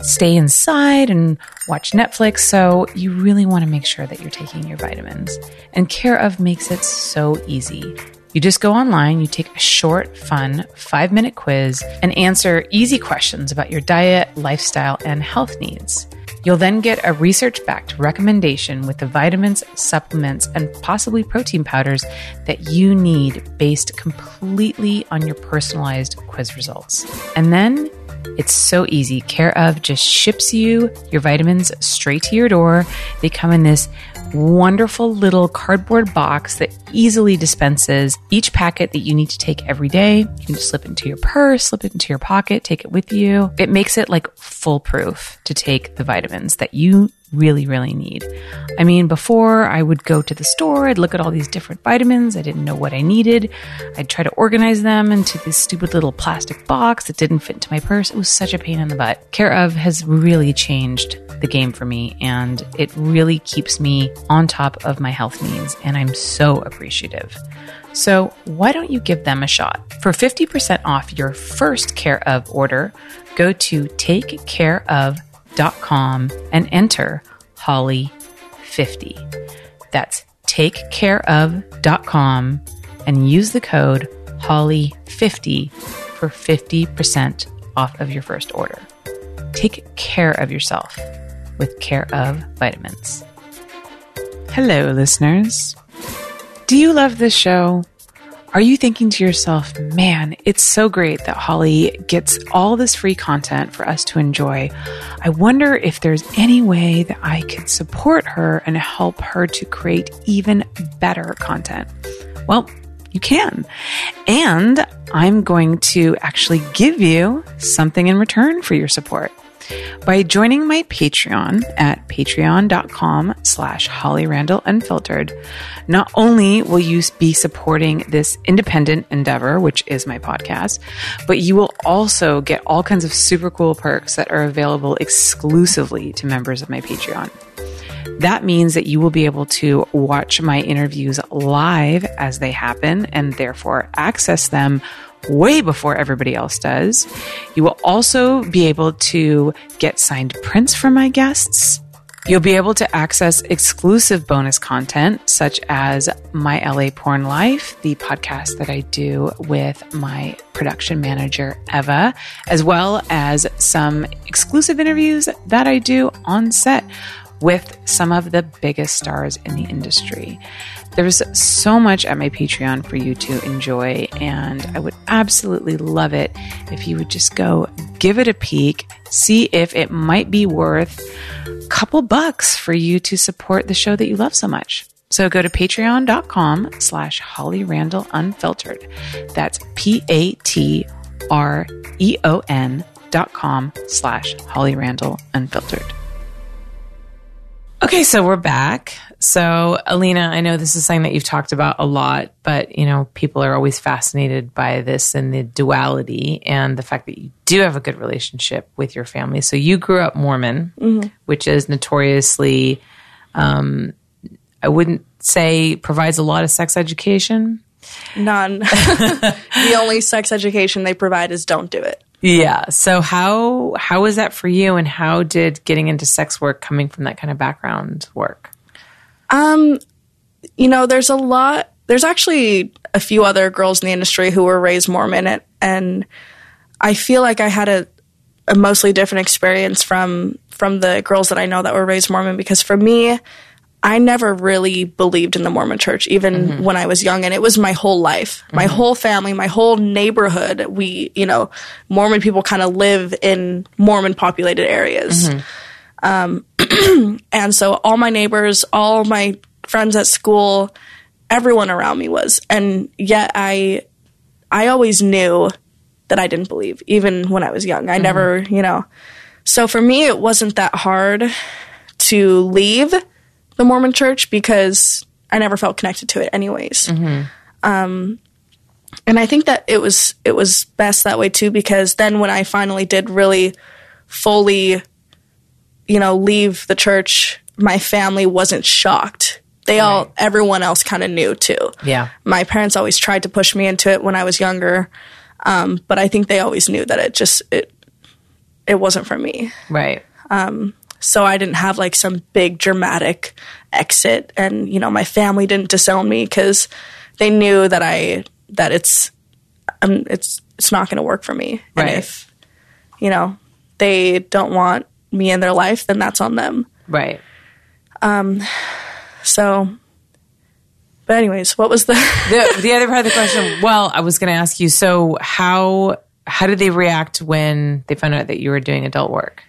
stay inside and watch Netflix. So you really want to make sure that you're taking your vitamins. And Care of makes it so easy. You just go online, you take a short, fun, five minute quiz, and answer easy questions about your diet, lifestyle, and health needs. You'll then get a research backed recommendation with the vitamins, supplements, and possibly protein powders that you need based completely on your personalized quiz results. And then it's so easy. Care of just ships you your vitamins straight to your door. They come in this wonderful little cardboard box that easily dispenses each packet that you need to take every day. You can just slip it into your purse, slip it into your pocket, take it with you. It makes it like foolproof to take the vitamins that you really, really need. I mean, before I would go to the store, I'd look at all these different vitamins. I didn't know what I needed. I'd try to organize them into this stupid little plastic box that didn't fit into my purse. It was such a pain in the butt. Care of has really changed the game for me and it really keeps me on top of my health needs. And I'm so appreciative. So, why don't you give them a shot? For 50% off your first Care of order, go to takecareof.com and enter Holly50. That's takecareof.com and use the code Holly50 for 50% off of your first order. Take care of yourself with Care of Vitamins. Hello, listeners. Do you love this show? Are you thinking to yourself, man, it's so great that Holly gets all this free content for us to enjoy? I wonder if there's any way that I could support her and help her to create even better content. Well, you can. And I'm going to actually give you something in return for your support. By joining my Patreon at patreon.com slash Holly Randall Unfiltered, not only will you be supporting this independent endeavor, which is my podcast, but you will also get all kinds of super cool perks that are available exclusively to members of my Patreon. That means that you will be able to watch my interviews live as they happen and therefore access them way before everybody else does. You will also be able to get signed prints from my guests. You'll be able to access exclusive bonus content, such as My LA Porn Life, the podcast that I do with my production manager, Eva, as well as some exclusive interviews that I do on set with some of the biggest stars in the industry. There's so much at my Patreon for you to enjoy, and I would absolutely love it if you would just go give it a peek, see if it might be worth a couple bucks for you to support the show that you love so much. So go to patreon.com slash Holly Randall Unfiltered. That's P A T R E O N dot com slash Holly Randall Unfiltered. Okay, so we're back. So, Alina, I know this is something that you've talked about a lot, but you know, people are always fascinated by this and the duality and the fact that you do have a good relationship with your family. So, you grew up Mormon, mm-hmm. which is notoriously, um, I wouldn't say provides a lot of sex education. None. the only sex education they provide is don't do it. Yeah. So how how was that for you and how did getting into sex work coming from that kind of background work? Um, you know, there's a lot. There's actually a few other girls in the industry who were raised Mormon, and, and I feel like I had a, a mostly different experience from from the girls that I know that were raised Mormon because for me, I never really believed in the Mormon church, even mm-hmm. when I was young. And it was my whole life, mm-hmm. my whole family, my whole neighborhood. We, you know, Mormon people kind of live in Mormon populated areas. Mm-hmm. Um, and so all my neighbors, all my friends at school, everyone around me was. And yet I, I always knew that I didn't believe, even when I was young. I never, you know. So for me, it wasn't that hard to leave the Mormon church because I never felt connected to it anyways. Um, and I think that it was it was best that way too because then when I finally did really fully, you know, leave the church, my family wasn't shocked. They all, everyone else kind of knew too. Yeah. My parents always tried to push me into it when I was younger, um, but I think they always knew that it just it it wasn't for me. Right. So I didn't have like some big dramatic exit, and you know, my family didn't disown me because they knew that I that it's um, it's it's not going to work for me. Right. And if you know they don't want me in their life, then that's on them. Right. Um, so, but anyways, what was the? the the other part of the question. Well, I was going to ask you. So how how did they react when they found out that you were doing adult work?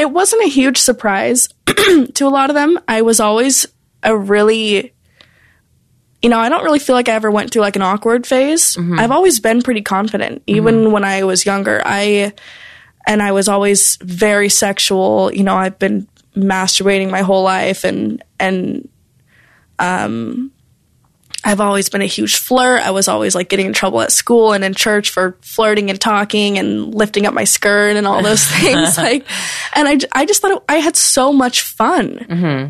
it wasn't a huge surprise to a lot of them. I was always a really, you know, I don't really feel like I ever went through like an awkward phase. I've always been pretty confident, even when I was younger. I, and I was always very sexual. You know, I've been masturbating my whole life and, and, um, I've always been a huge flirt. I was always like getting in trouble at school and in church for flirting and talking and lifting up my skirt and all those things. like, and I, I just thought it, I had so much fun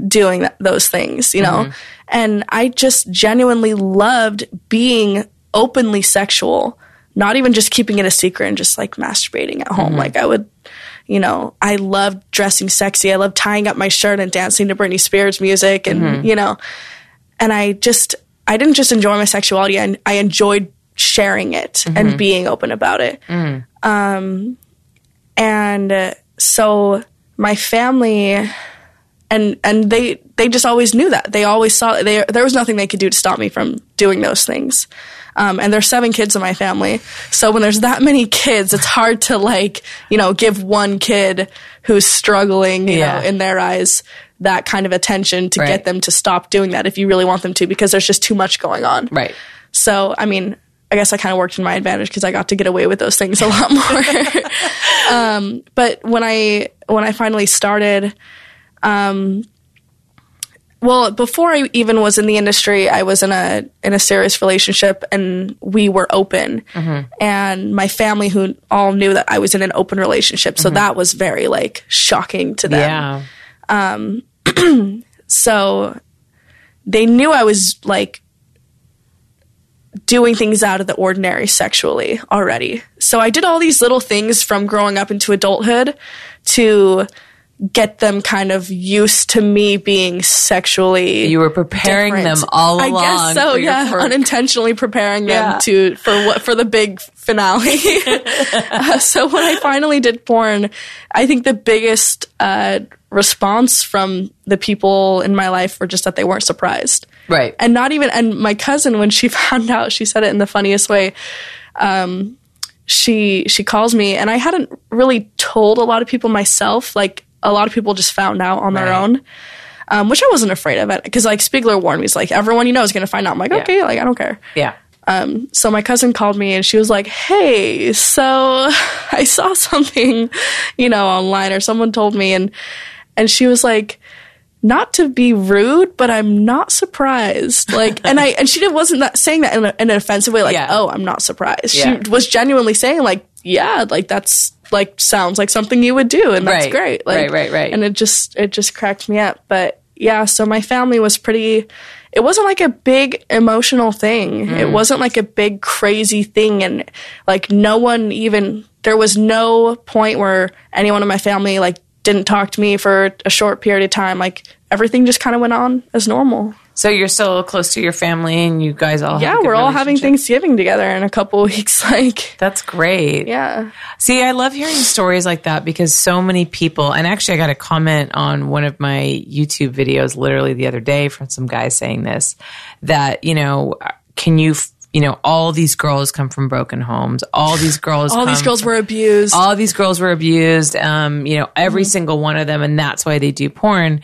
doing that, those things, you know? And I just genuinely loved being openly sexual, not even just keeping it a secret and just like masturbating at home. Like I would, you know, I loved dressing sexy. I loved tying up my shirt and dancing to Britney Spears music and, you know, and I just I didn't just enjoy my sexuality, I, I enjoyed sharing it and being open about it. Um, and uh, so my family and and they they just always knew that they always saw they, there was nothing they could do to stop me from doing those things. Um, and there's seven kids in my family, so when there's that many kids, it's hard to like you know give one kid who's struggling, you Yeah. know, in their eyes that kind of attention to Right. get them to stop doing that if you really want them to because there's just too much going on. Right. So, I mean, I guess I kind of worked in my advantage because I got to get away with those things a lot more. um, but when I when I finally started, um, well, before I even was in the industry, I was in a in a serious relationship, and we were open. And my family, who all knew that I was in an open relationship, so that was very like shocking to them Yeah. um so they knew I was like doing things out of the ordinary sexually already. So I did all these little things from growing up into adulthood to get them kind of used to me being sexually You were preparing different. them all along. I guess so, yeah. Unintentionally preparing Yeah. them to for what for the big finale. Uh, so when I finally did porn, I think the biggest uh, response from the people in my life were just that they weren't surprised, Right. and not even. And my cousin, when she found out, she said it in the funniest way. Um, she she calls me, and I hadn't really told a lot of people myself. Like a lot of people just found out on their own um, which I wasn't afraid of it because like Spiegler warned me, he's like everyone you know is going to find out. I'm like, okay, like I don't care. yeah. So my cousin called me and she was like, hey, so I saw something, you know, online or someone told me, and and she was like. Not to be rude, but I'm not surprised. Like, and I and she wasn't that saying that in, a, in an offensive way. Like, Yeah. oh, I'm not surprised. Yeah. She was genuinely saying, like, yeah, like that's like sounds like something you would do, and that's Right. great. Like, Right, right, right. And it just it just cracked me up. But yeah, so my family was pretty it wasn't like a big emotional thing. Mm. It wasn't like a big crazy thing and like no one even there was no point where anyone in my family like didn't talk to me for a short period of time. Like everything just kind of went on as normal. So you're still close to your family, and you guys all. Yeah, we're all having? Thanksgiving together in a couple weeks. Like, That's great. yeah. See, I love hearing stories like that because so many people, and actually, I got a comment on one of my YouTube videos literally the other day from some guy saying this that, you know, can you, you know, all these girls come from broken homes. All these girls, All these girls from- were abused. all these girls were abused um you know every Mm-hmm. single one of them and that's why they do porn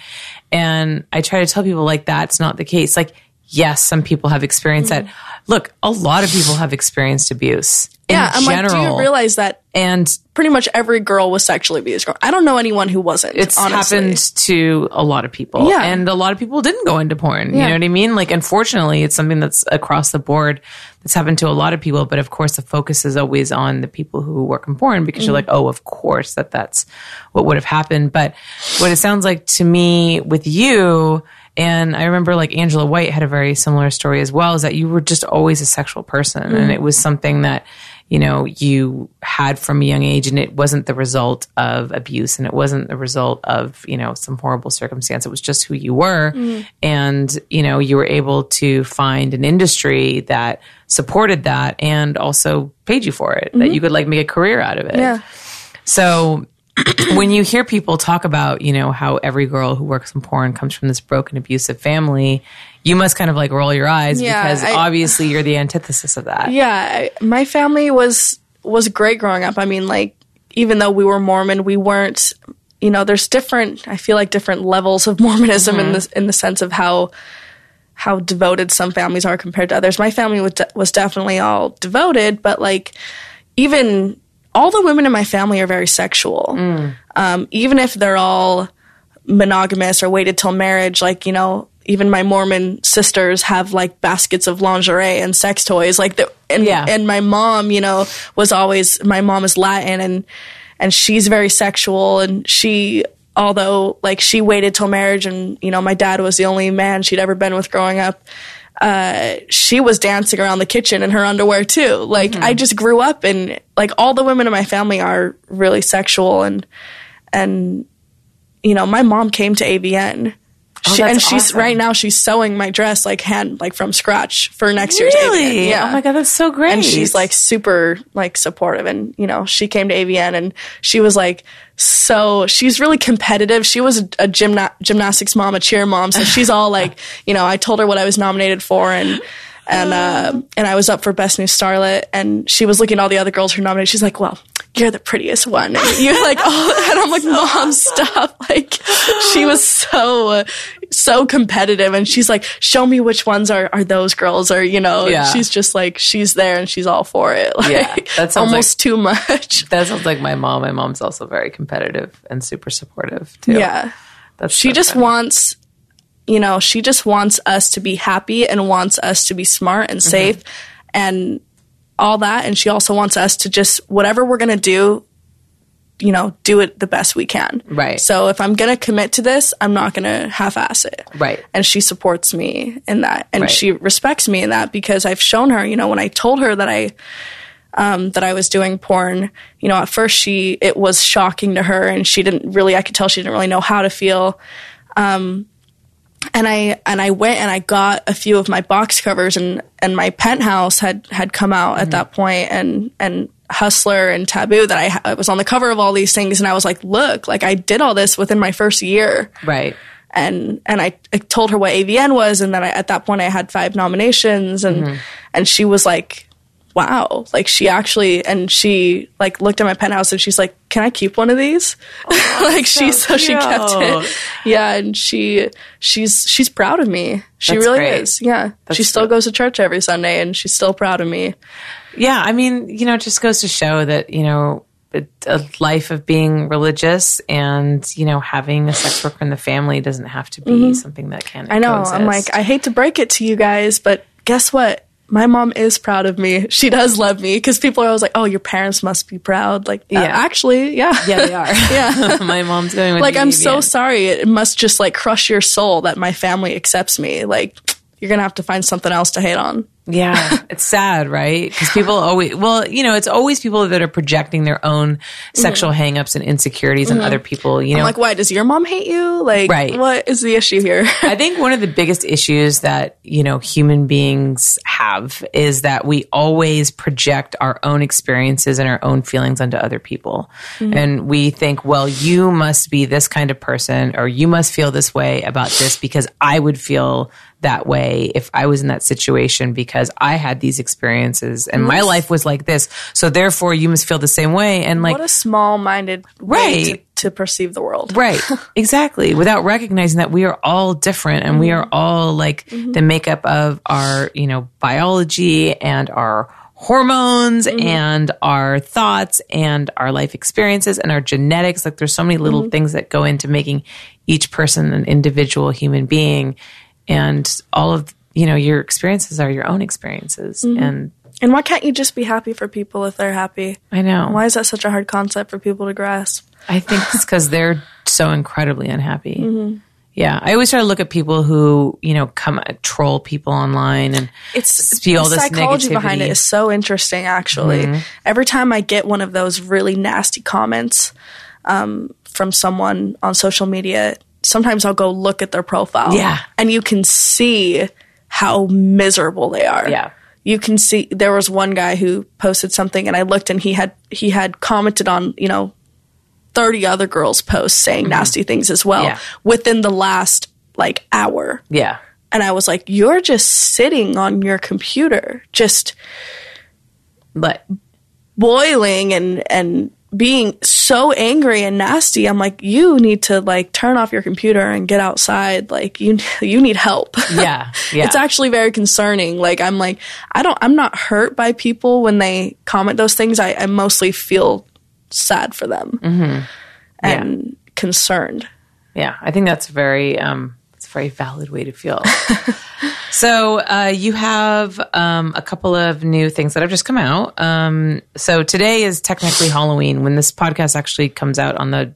and i try to tell people like that's not the case like yes, some people have experienced that. Look, a lot of people have experienced abuse. Yeah, in I'm general. like, do you realize that and pretty much every girl was sexually abused? I don't know anyone who wasn't. it's honestly. happened to a lot of people. Yeah. And a lot of people didn't go into porn. You know what I mean? Like, unfortunately, it's something that's across the board that's happened to a lot of people. But of course, the focus is always on the people who work in porn because you're Mm-hmm. like, oh, of course that that's what would have happened. But what it sounds like to me with you, and I remember like Angela White had a very similar story as well, is that you were just always a sexual person. Mm-hmm. And it was something that, you know, you had from a young age and it wasn't the result of abuse and it wasn't the result of, you know, some horrible circumstance. It was just who you were. Mm-hmm. And, you know, you were able to find an industry that supported that and also paid you for it, that mm-hmm. you could like make a career out of it. Yeah. So when you hear people talk about, you know, how every girl who works in porn comes from this broken, abusive family, you must kind of like roll your eyes Yeah, because I- obviously you're the antithesis of that. Yeah, I, my family was was great growing up. I mean, like even though we were Mormon, we weren't. You know, there's different. I feel like different levels of Mormonism in the in the sense of how how devoted some families are compared to others. My family was de- was definitely all devoted, but like even all the women in my family are very sexual. Um, even if they're all monogamous or waited till marriage, like, you know, even my Mormon sisters have like baskets of lingerie and sex toys. Like, the, and, Yeah. and my mom, you know, was always, my mom is Latin and, and she's very sexual and she, although like she waited till marriage and, you know, my dad was the only man she'd ever been with growing up. Uh, she was dancing around the kitchen in her underwear too. Like I just grew up and like all the women in my family are really sexual and, and you know, my mom came to AVN. She, and she's awesome. right now she's sewing my dress like hand like from scratch for next year's Really? AVN. Yeah. Oh my God, that's so great. And she's like super like supportive and you know, she came to AVN and she was like so she's really competitive. She was a, a gymna- gymnastics mom, a cheer mom, so she's all like, you know, I told her what I was nominated for and and uh, and I was up for best new starlet, and she was looking at all the other girls who were nominated. She's like, "Well, you're the prettiest one." And you're like, "Oh," and I'm like, "Mom, stop!" Like, she was so so competitive, and she's like, "Show me which ones are are those girls," or you know, Yeah. she's just like, she's there and she's all for it. Like, Yeah, that sounds almost too much. that sounds like my mom. My mom's also very competitive and super supportive too. Yeah. That's she so just funny. wants you know she just wants us to be happy and wants us to be smart and mm-hmm. safe and all that and she also wants us to just whatever we're going to do you know do it the best we can Right. so if i'm going to commit to this i'm not going to half-ass it Right. and she supports me in that and Right. she respects me in that because i've shown her you know when i told her that i um, that I was doing porn, you know, at first she, it was shocking to her and she didn't really, I could tell she didn't really know how to feel. Um, and I, and I went and I got a few of my box covers and, and my penthouse had, had come out at that point and, and Hustler and Taboo that I, ha- I was on the cover of all these things. And I was like, look, like I did all this within my first year. Right. and and I, I told her what AVN was, and then I, at that point I had five nominations, and mm-hmm. and she was like, "Wow!" Like she actually, and she like looked at my penthouse, and she's like, "Can I keep one of these?" like she so she kept it, yeah, and she she's she's proud of me. She That's really great. is, yeah. That's she still great. goes to church every Sunday, and she's still proud of me. Yeah, I mean, you know, it just goes to show that, you know, a, life of being religious and, you know, having a sex worker in the family doesn't have to be something that can Mm-hmm. I know. I'm like, I hate to break it to you guys, but guess what? My mom is proud of me. She does love me because people are always like, "Oh, your parents must be proud." Like, yeah, Yeah. actually, yeah, yeah, they are. yeah. My mom's going with like, I'm so sorry. It must just like crush your soul that my family accepts me. Like, you're gonna have to find something else to hate on. Yeah, it's sad, right? Because people always, well, you know, it's always people that are projecting their own sexual hangups and insecurities on other people. You know, Mm-hmm. I'm like, why does your mom hate you? Like, Right. what is the issue here? I think one of the biggest issues that, you know, human beings have is that we always project our own experiences and our own feelings onto other people. And we think, well, you must be this kind of person or you must feel this way about this because I would feel that way if I was in that situation because I had these experiences and my life was like this. So therefore you must feel the same way. And like, what a small-minded way Right. to, to perceive the world. Right. Exactly. Without recognizing that we are all different and we mm-hmm. are all like mm-hmm. the makeup of our, you know, biology and our hormones mm-hmm. and our thoughts and our life experiences and our genetics. Like there's so many little things that go into making each person an individual human being. And all of, you know, your experiences are your own experiences. Mm-hmm. And And why can't you just be happy for people if they're happy? I know. Why is that such a hard concept for people to grasp? I think it's because they're so incredibly unhappy. Mm-hmm. Yeah, I always try to look at people who you know come troll people online and It's all the this psychology behind it is so interesting. Actually, mm-hmm. every time I get one of those really nasty comments um, from someone on social media, sometimes I'll go look at their profile. Yeah. and you can see how miserable they are. Yeah. you can see there was one guy who posted something, and I looked, and he had he had commented on you know. 30 other girls posts saying nasty things as well Mm-hmm. Yeah. within the last like hour yeah, and I was like, you're just sitting on your computer, just but boiling and, and being so angry and nasty. I'm like, you need to like turn off your computer and get outside. Like you, you need help. yeah, yeah, It's actually very concerning. Like I'm like, I don't, I'm not hurt by people when they comment those things. I, I mostly feel sad for them and concerned. yeah. I think that's very um, very valid way to feel. so uh, you have um, a couple of new things that have just come out. Um, so today is technically Halloween. When this podcast actually comes out on the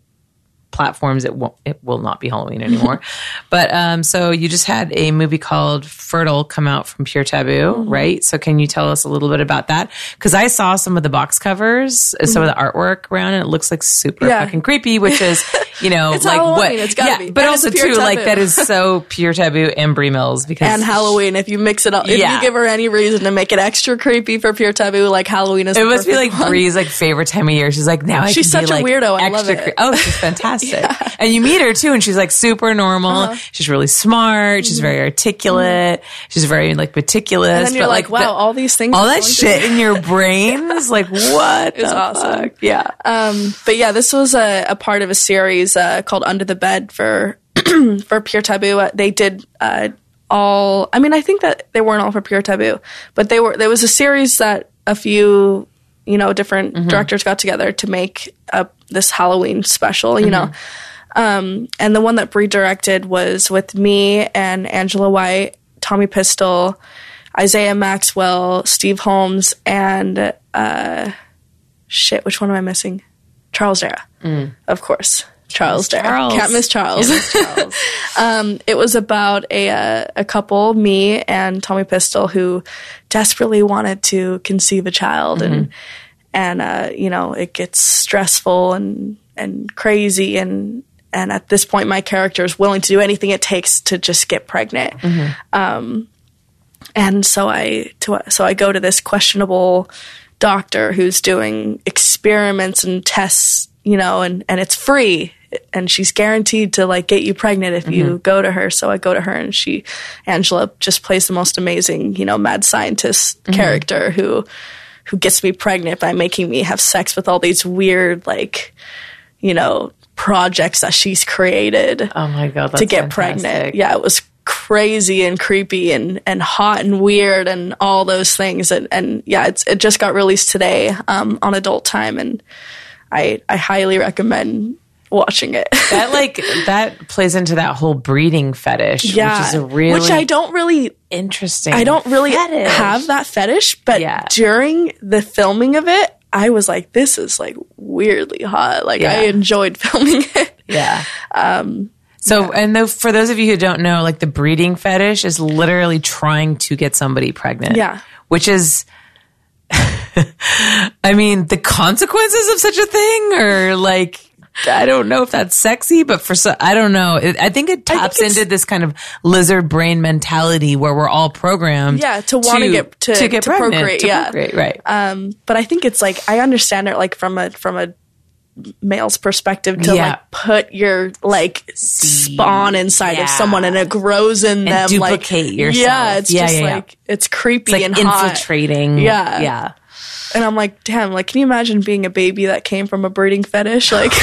platforms, it won't. It will not be Halloween anymore. but um, so you just had a movie called Fertile come out from Pure Taboo, right? So can you tell us a little bit about that? Because I saw some of the box covers, uh, some of the artwork around, and it looks like super Yeah. fucking creepy. Which is, you know, like Halloween, what? it's gotta yeah, be. but also it's a Pure too, like that is so Pure Taboo and Bree Mills because And Halloween, if you mix it up, if Yeah. you give her any reason to make it extra creepy for pure taboo, like Halloween is It must be like one. Bree's like favorite time of year. She's like now I She's such a like, weirdo. I love it. cre- oh, she's fantastic. And you meet her too, and she's like super normal. Uh-huh. She's really smart. She's very articulate. She's very like meticulous. Mm-hmm. And you're but like, the- wow, all these things. all that shit in your brain is like what? It's awesome. fuck? Yeah. Um, but yeah, this was a, a part of a series uh, called Under the Bed for for Pure Taboo. Uh, they did uh, all. I mean, I think that they weren't all for Pure Taboo, but they were. There was a series that a few you know different directors got together to make up this Halloween special. You know. Um, and the one that Bree directed was with me and Angela White, Tommy Pistol, Isaiah Maxwell, Steve Holmes, and uh, shit, which one am I missing? Charles Dera, of course. Charles Dera. Charles. Can't miss Charles. um, it was about a uh, a couple, me and Tommy Pistol, who desperately wanted to conceive a child, and and uh, you know it gets stressful and and crazy, and and at this point, my character is willing to do anything it takes to just get pregnant. Um, and so I to, so I go to this questionable doctor who's doing experiments and tests, you know, and and it's free. And she's guaranteed to like get you pregnant if you go to her. So I go to her and she Angela just plays the most amazing, you know, mad scientist character who who gets me pregnant by making me have sex with all these weird like you know projects that she's created Oh my god, that's to get fantastic. pregnant. Yeah, it was crazy and creepy and, and hot and weird and all those things. And, and yeah, it's, it just got released today um, on Adult Time, and I I highly recommend watching it. That like that plays into that whole breeding fetish, yeah, which is a really which I don't really interesting. I don't really fetish. have that fetish, but Yeah. during the filming of it. I was like, this is like weirdly hot. Like I enjoyed filming it. Yeah. Um, so, and though, for those of you who don't know, like the breeding fetish is literally trying to get somebody pregnant. Yeah. Which is, I mean, the consequences of such a thing or like, I don't know if that's sexy, but for so, I don't know. It, I think it taps it's- into this kind of lizard brain mentality where we're all programmed. Yeah, to wanna get- to- get to pregnant, procreate, to yeah. procreate, right. Um, but I think it's like I understand it like from a from a male's perspective to Yeah. like put your like spawn inside yeah. of someone and it grows in them duplicate like yourself. yeah it's Yeah, just like it's creepy It's like and hot. infiltrating. Yeah. Yeah. And i'm like damn like can you imagine being a baby that came from a breeding fetish? Like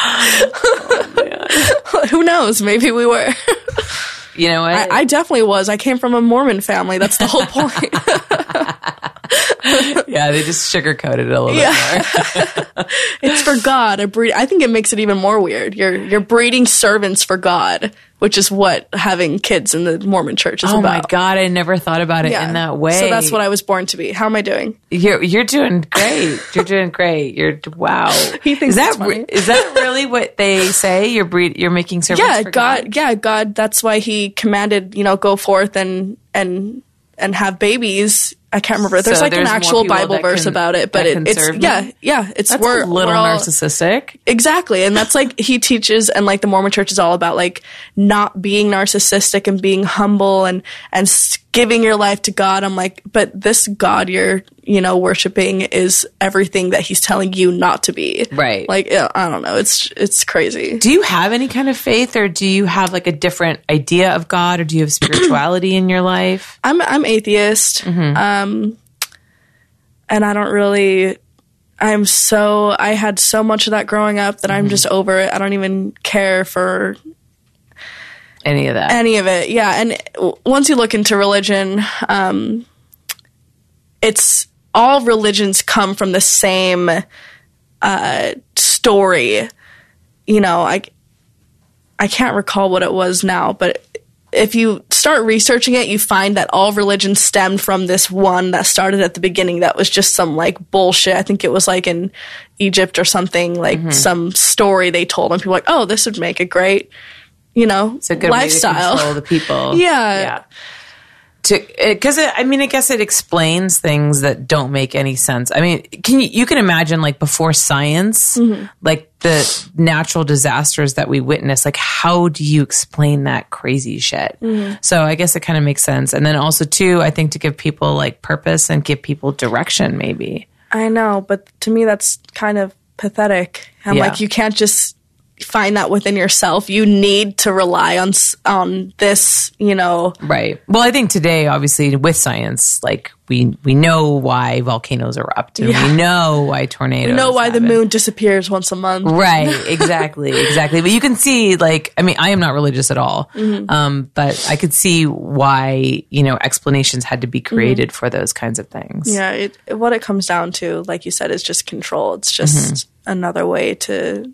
who knows? Maybe we were. You know what? I, I definitely was. I came from a mormon family. That's the whole point yeah, they just sugarcoated it a little bit more. It's for God. A breed. I think it makes it even more weird. You're you're breeding servants for God, which is what having kids in the Mormon Church is Oh about. my god, I never thought about it Yeah. in that way. So that's what I was born to be. How am I doing? You're you're doing great. You're doing great. You're wow. He thinks is that re- is that really what they say? You're breed. You're making servants. Yeah, for God, Yeah, God. That's why He commanded you know go forth and and and have babies. I can't remember. There's So like there's an actual Bible verse can- about it, but it, it's yeah, yeah. It's That's we're a little we're all- narcissistic. Exactly. And that's like he teaches and like the Mormon church is all about like not being narcissistic and being humble and and giving your life to God. I'm like, but this God you're, you know, worshiping is everything that he's telling you not to be. Right. Like I don't know. It's it's crazy. Do you have any kind of faith, or do you have like a different idea of God, or do you have spirituality in your life? I'm I'm atheist. Um and I don't really I'm so I had so much of that growing up that I'm just over it. I don't even care for Any of that? any of it yeah and once you look into religion um it's all religions come from the same uh story you know i i can't recall what it was now but if you start researching it you find that all religions stemmed from this one that started at the beginning that was just some like bullshit i think it was like in egypt or something like some story they told and people were like oh this would make a great you know it's a good lifestyle way to control the people. Yeah. yeah. To because I mean, I guess it explains things that don't make any sense. I mean, can you you can imagine like before science, Mm-hmm. like the natural disasters that we witness. Like, how do you explain that crazy shit? Mm-hmm. So I guess it kind of makes sense. And then also too, I think to give people like purpose and give people direction, maybe. I know, but to me that's kind of pathetic. I'm Yeah. like, you can't just find that within yourself. You need to rely on on this, you know. Right. Well, I think today, obviously, with science, like we we know why volcanoes erupt, and Yeah. we know why tornadoes. We Know why the moon disappears once a month. Right. Exactly. exactly. But you can see, like, I mean, I am not religious at all, Mm-hmm. um, but I could see why you know explanations had to be created for those kinds of things. Mm-hmm. Yeah, it, what it comes down to, like you said, is just control. It's just Mm-hmm. another way to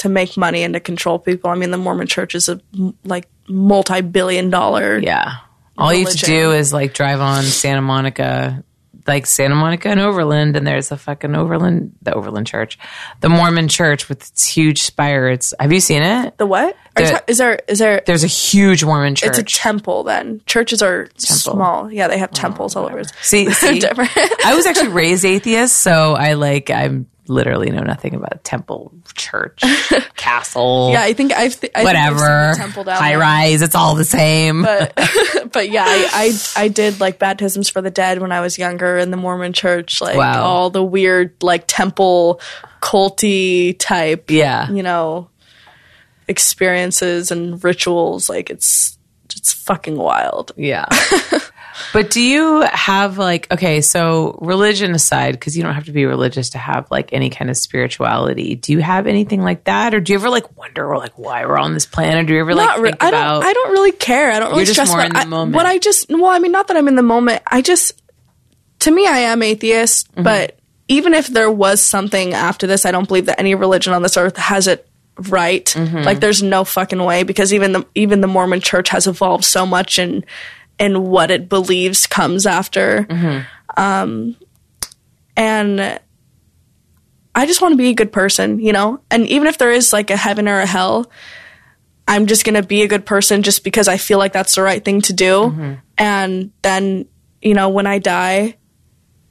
to make money and to control people. I mean, the Mormon Church is a like multi-billion dollar. Yeah. All you have to do is like drive on Santa Monica, like Santa Monica and Overland, and there's a fucking Overland, the Overland Church, the Mormon Church with its huge spire. It's have you seen it? The what? The- ta- is there is there? There's a huge Mormon church. It's a temple. Then churches are small. Yeah, they have temples all oh. over. see, see. I was actually raised atheist, so I like I'm literally know nothing about temple, church, castle, Yeah, I think I've th- I think I've seen whatever, temple down high there. rise. It's all the same. But yeah, I, I I did like baptisms for the dead when I was younger in the Mormon church. Like Wow. all the weird like temple culty type. Yeah. you know, experiences and rituals. Like it's it's fucking wild. Yeah. But do you have like okay, so religion aside, because you don't have to be religious to have like any kind of spirituality. Do you have anything like that, or do you ever like wonder or like why we're on this planet? Do you ever like re- think I about? don't. I don't really care. I don't really just stress more about in the I- moment. What I just well, I mean, not that I'm in the moment. I just to me, I am atheist. Mm-hmm. But even if there was something after this, I don't believe that any religion on this earth has it right. Mm-hmm. Like, there's no fucking way because even the even the Mormon Church has evolved so much in in what it believes comes after. Mm-hmm. Um, and I just want to be a good person, you know? And even if there is like a heaven or a hell, I'm just going to be a good person just because I feel like that's the right thing to do. And then, you know, when I die,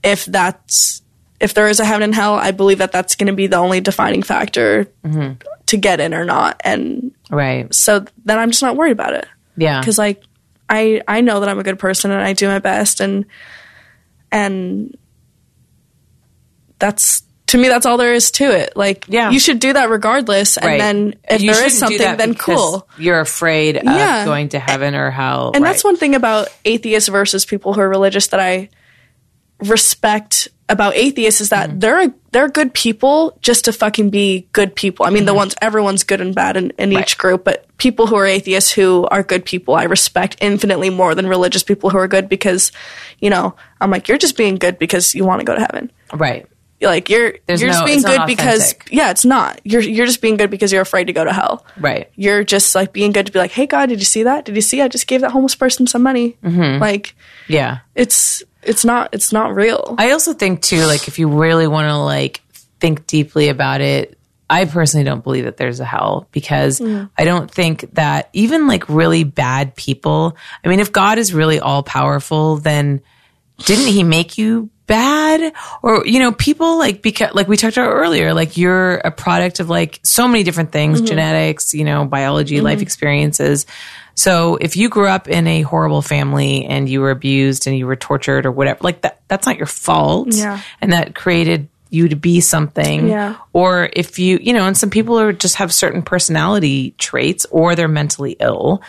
if that's, if there is a heaven and hell, I believe that that's going to be the only defining factor to get in or not. And right. so then I'm just not worried about it Yeah. because like I I know that I'm a good person and I do my best and and that's to me, that's all there is to it. Like, Yeah. you should do that regardless. And Right. then if You there is something, then cool. You're afraid of Yeah. going to heaven or hell. And that's one thing about atheists versus people who are religious that I respect about atheists is that mm-hmm. they're they're good people just to fucking be good people. I mean, the mm-hmm. ones everyone's good and bad in, in Right. each group, but people who are atheists who are good people, I respect infinitely more than religious people who are good because, you know, I'm like, you're just being good because you want to go to heaven. right. Like you're There's you're just being good because yeah, it's not. You're you're just being good because you're afraid to go to hell. Right. You're just like being good to be like, hey God, did you see that? Did you see? I just gave that homeless person some money. Mm-hmm. Like Yeah. it's it's not it's not real. I also think too, like if you really want to like think deeply about it, I personally don't believe that there's a hell because I don't think that even like really bad people. I mean, if God is really all powerful, then didn't He make you bad? Or you know, people like because like we talked about earlier, like you're a product of like so many different things, mm-hmm. genetics, you know, biology, mm-hmm. life experiences. So if you grew up in a horrible family and you were abused and you were tortured or whatever, like that, that's not your fault. Yeah. And that created you to be something. Yeah. Or if you, you know, and some people are just have certain personality traits or they're mentally ill.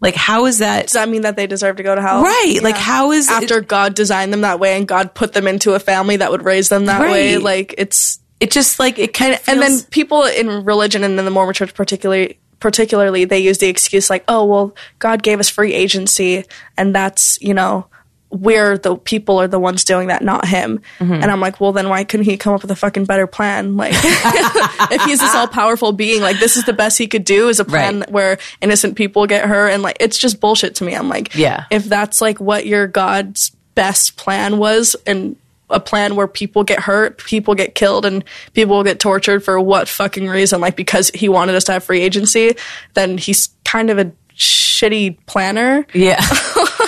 Like how is that? Does that mean that they deserve to go to hell? Right. Like, how is it- after God designed them that way and God put them into a family that would raise them that way? Like it's It just like it kind of and then people in religion and in the Mormon church particularly particularly they use the excuse like, oh well, God gave us free agency and that's, you know, we're the people are the ones doing that, not him. Mm-hmm. And I'm like, well then why couldn't he come up with a fucking better plan? Like if he's this all powerful being, like this is the best he could do is a plan Right. where innocent people get hurt and like it's just bullshit to me. I'm like, Yeah. if that's like what your God's best plan was and a plan where people get hurt, people get killed, and people will get tortured for what fucking reason? Like because he wanted us to have free agency, then he's kind of a shitty planner. yeah.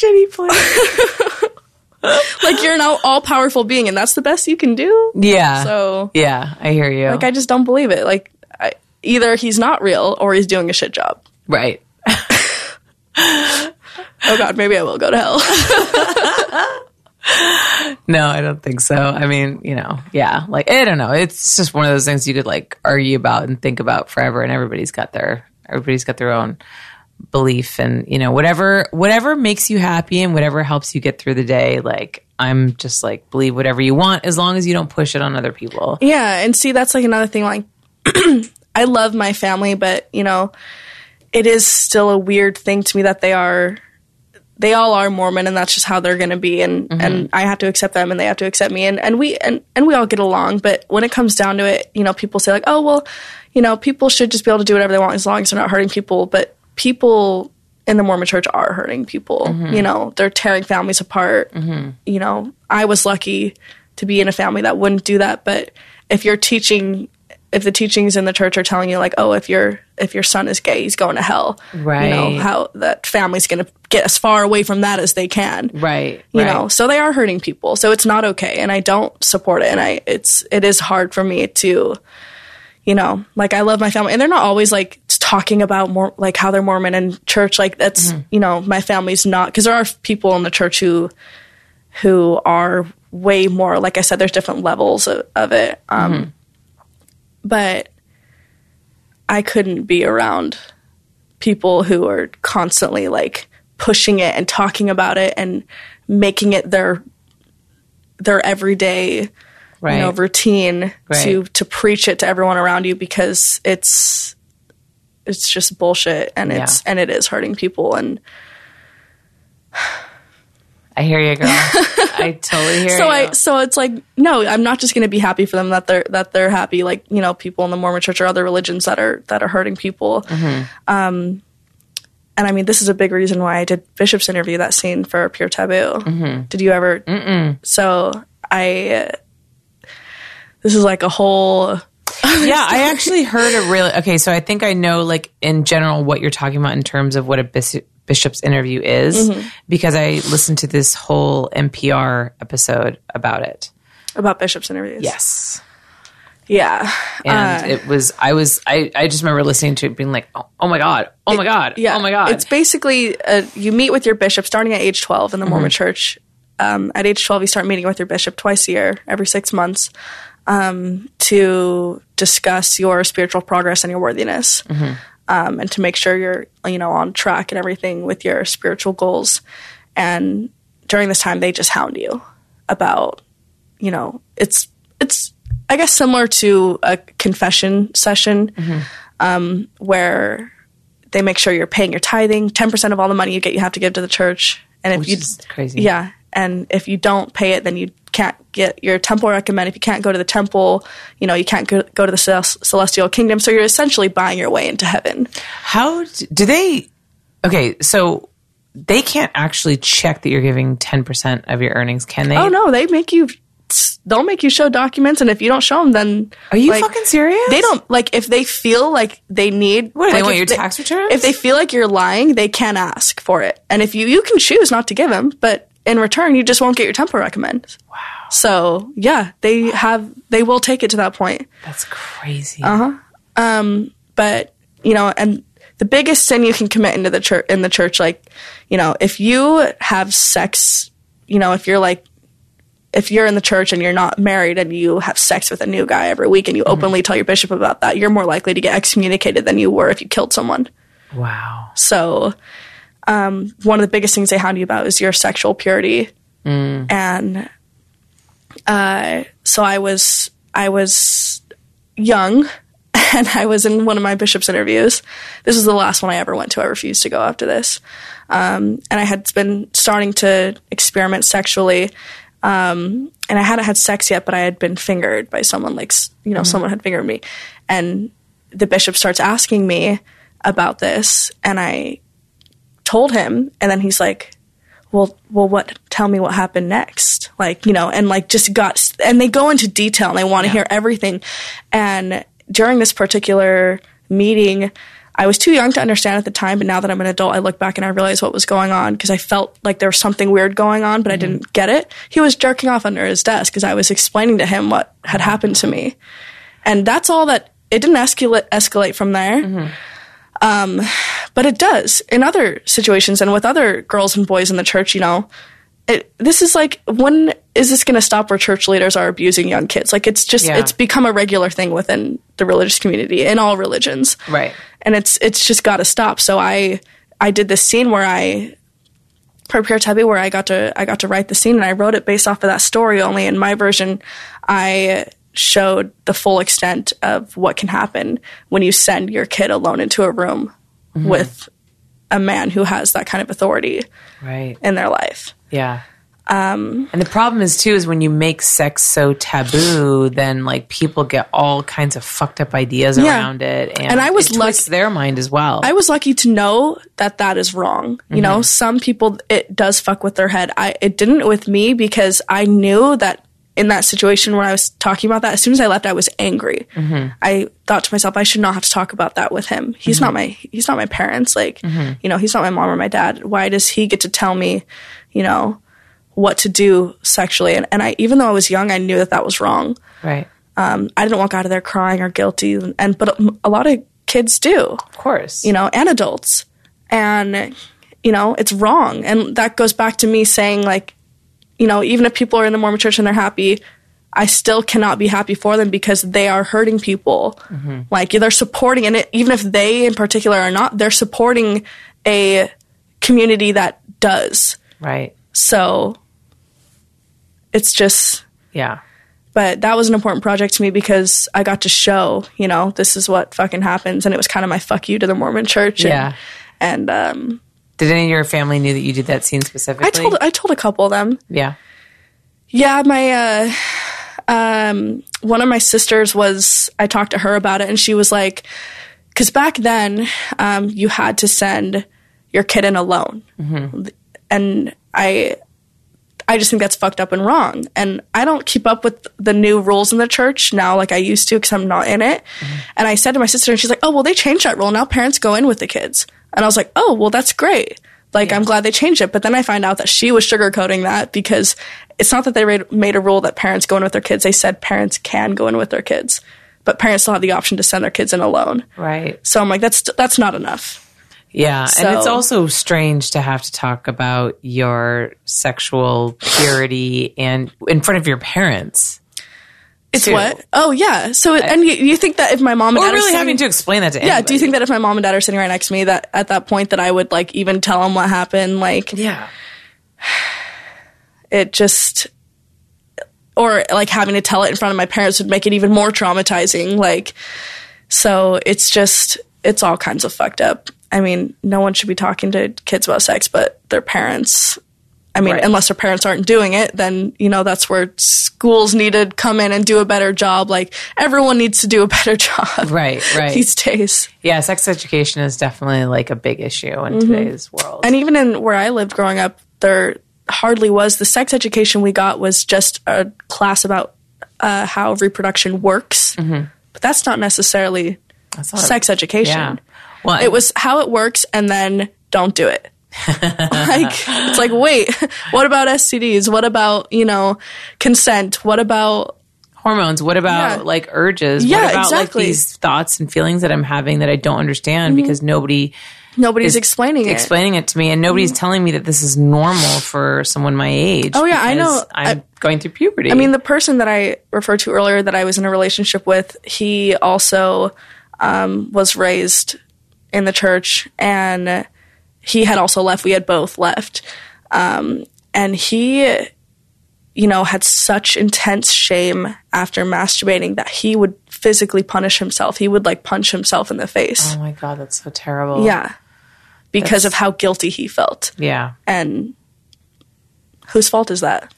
this is a shitty plan. Like you're an all powerful being, and that's the best you can do. Yeah. So yeah, I hear you. like I just don't believe it. Like I, either he's not real or he's doing a shit job. right. Oh god, maybe I will go to hell. No, I don't think so. I mean, you know, yeah, like I don't know. It's just one of those things you could like argue about and think about forever, and everybody's got their everybody's got their own belief, and you know, whatever whatever makes you happy and whatever helps you get through the day. Like I'm just like believe whatever you want as long as you don't push it on other people. Yeah, and see that's like another thing like I love my family, but you know, it is still a weird thing to me that they are they all are Mormon and that's just how they're going to be and mm-hmm. and I have to accept them and they have to accept me and and we and and we all get along, but when it comes down to it, you know, people say like, "Oh, well, you know, people should just be able to do whatever they want as long as they're not hurting people." But people in the Mormon church are hurting people. Mm-hmm. You know, they're tearing families apart. Mm-hmm. You know, I was lucky to be in a family that wouldn't do that, but if you're teaching if the teachings in the church are telling you like, oh, if your if your son is gay, he's going to hell. Right. You know, how that family's going to get as far away from that as they can. Right. You right. know, so they are hurting people. So it's not okay, and I don't support it. And I, it's it is hard for me to, you know, like I love my family, and they're not always like talking about more like how they're Mormon and church. Like that's you know, my family's not because there are people in the church who who are way more. Like I said, there's different levels of, of it. Um, But I couldn't be around people who are constantly like pushing it and talking about it and making it their their everyday right. you know routine Right. to to preach it to everyone around you because it's it's just bullshit and it's Yeah. and it is hurting people and I hear you, girl. I totally hear so you. I so it's like no I'm not just going to be happy for them that they're that they're happy like you know people in the Mormon church or other religions that are that are hurting people Mm-hmm. um and I mean this is a big reason why I did Bishop's interview that scene for Pure Taboo Mm-hmm. did you ever Mm-mm. so I this is like a whole yeah, I actually heard a really okay. So I think I know, like in general, what you're talking about in terms of what a bishop, bishop's interview is, Mm-hmm. because I listened to this whole NPR episode about it. about Bishop's interviews Yes, yeah and Uh, it was I was I I just remember listening to it, being like, oh, oh my god, oh my god, Yeah. oh my god. It's basically uh, you meet with your bishop starting at age 12 in the Mormon Mm-hmm. church. um, at age 12, you start meeting with your bishop twice a year, every six months, um, to discuss your spiritual progress and your worthiness, um, and to make sure you're, you know, on track and everything with your spiritual goals. And during this time, they just hound you about, you know, it's it's I guess similar to a confession session, um, where they make sure you're paying your tithing. Ten percent of all the money you get, you have to give to the church. And if Which you crazy. yeah, and if you don't pay it, then you can't get your temple recommend. If you can't go to the temple, you know you can't go, go to the celestial kingdom. So you're essentially buying your way into heaven. How do they? Okay, so they can't actually check that you're giving 10% of your earnings, can they? Oh no, they make you. They'll make you show documents, and if you don't show them, then Are you like, fucking serious? They don't like if they feel like they need. What, they want your tax returns? If they feel like you're lying, they can ask for it, and if you you can choose not to give them, but in return, you just won't get your temple recommend. Wow. So yeah, they have they will take it to that point. That's crazy. Uh huh. Um but you know and the biggest sin you can commit into the church in the church like you know if you have sex you know if you're like if you're in the church and you're not married and you have sex with a new guy every week and you openly tell your bishop about that you're more likely to get excommunicated than you were if you killed someone Wow. so um, one of the biggest things they hound you about is your sexual purity. And uh, so i was i was young and i was in one of my bishop's interviews. This was the last one i ever went to. I refused to go after this. Um, and i had been starting to experiment sexually. Um, and i hadn't had sex yet but i had been fingered by someone like you know someone had fingered me. And the bishop starts asking me about this and i told him and then he's like well well what tell me what happened next. Like you know and like just got and they go into detail and they want to hear everything. And during this particular meeting i was too young to understand at the time but now that i'm an adult i look back and i realize what was going on because i felt like there was something weird going on but i mm-hmm. didn't get it. He was jerking off under his desk because i was explaining to him what had happened to me. And that's all that it didn't escalate escalate from there mm-hmm. um, but it does. In other situations and with other girls and boys in the church you know it, this is like when is this going to stop where church leaders are abusing young kids? Like it's just Yeah. it's become a regular thing within the religious community in all religions. Right. and it's it's just got to stop. So i i did this scene where i Pure Taboo where I got to I got to write the scene and I wrote it based off of that story only. In my version I showed the full extent of what can happen when you send your kid alone into a room with a man who has that kind of authority Right. in their life. Yeah. Um, and the problem is too is when you make sex so taboo, then like people get all kinds of fucked up ideas Yeah. around it, and, And I was it twists their mind as well. I was lucky to know that that is wrong. You know, some people it does fuck with their head. I it didn't with me because I knew that in that situation when I was talking about that, as soon as I left, I was angry. Mm-hmm. I thought to myself, I should not have to talk about that with him. He's not mm-hmm. my he's not my parents. Like, mm-hmm. you know, he's not my mom or my dad. Why does he get to tell me, you know, what to do sexually? And, and I, even though I was young, I knew that that was wrong. right. Um, I didn't walk out of there crying or guilty, and, and but a lot of kids do Of course. you know, and adults. And, you know, it's wrong. And that goes back to me saying, like, you know, even if people are in the Mormon church and they're happy, I still cannot be happy for them because they are hurting people. Like, they're supporting, and it, even if they in particular are not, they're supporting a community that does. Right. So it's just, Yeah. but that was an important project to me because I got to show, you know, this is what fucking happens. And it was kind of my fuck you to the Mormon church. And, Yeah. And, um, Did any of your family knew that you did that scene specifically? I told I told a couple of them. Yeah. Yeah, my uh, um, one of my sisters was. I talked to her about it, and she was like, "Because back then, um, you had to send your kid in alone," and I. I just think that's fucked up and wrong. And I don't keep up with the new rules in the church now like I used to because I'm not in it. And I said to my sister, and she's like, oh, well, they changed that rule. Now parents go in with the kids. And I was like, oh, well, that's great. Like, I'm glad they changed it. But then I find out that she was sugarcoating that because it's not that they made a rule that parents go in with their kids. They said parents can go in with their kids, but parents still have the option to send their kids in alone. Right. So I'm like, that's that's not enough. Yeah, and it's also strange to have to talk about your sexual purity and in front of your parents. It's too. what? Oh yeah. So it, and you, you think that if my mom and dad are really sitting- having to explain that to yeah, do you think that if my mom and dad are sitting right next to me, that at that point that I would like even tell them what happened? Like Yeah. it just, or like having to tell it in front of my parents would make it even more traumatizing. Like, so it's just it's all kinds of fucked up. I mean, no one should be talking to kids about sex, but their parents. I mean, Right. unless their parents aren't doing it, then you know that's where schools need to come in and do a better job. Like everyone needs to do a better job, Right, right. These days. Yeah, sex education is definitely like a big issue in today's world. And even in where I lived growing up, there hardly was the sex education we got was just a class about uh, how reproduction works. But that's not necessarily That's not a- sex education. yeah. Well, It was how it works and then don't do it. like it's like wait, what about STDs? What about, you know, consent? What about hormones. What about Yeah. like urges? Yeah, what about exactly. like these thoughts and feelings that I'm having that I don't understand because nobody nobody's is explaining it? explaining it to me and nobody's telling me that this is normal for someone my age. Oh, yeah, I know. I'm going through puberty. I mean, the person that I referred to earlier that I was in a relationship with, he also um, was raised in the church and he had also left. We had both left. Um, and he, you know, had such intense shame after masturbating that he would physically punish himself. He would like punch himself in the face. oh my god, that's so terrible. Yeah. Because of how guilty he felt. Yeah. And whose fault is that?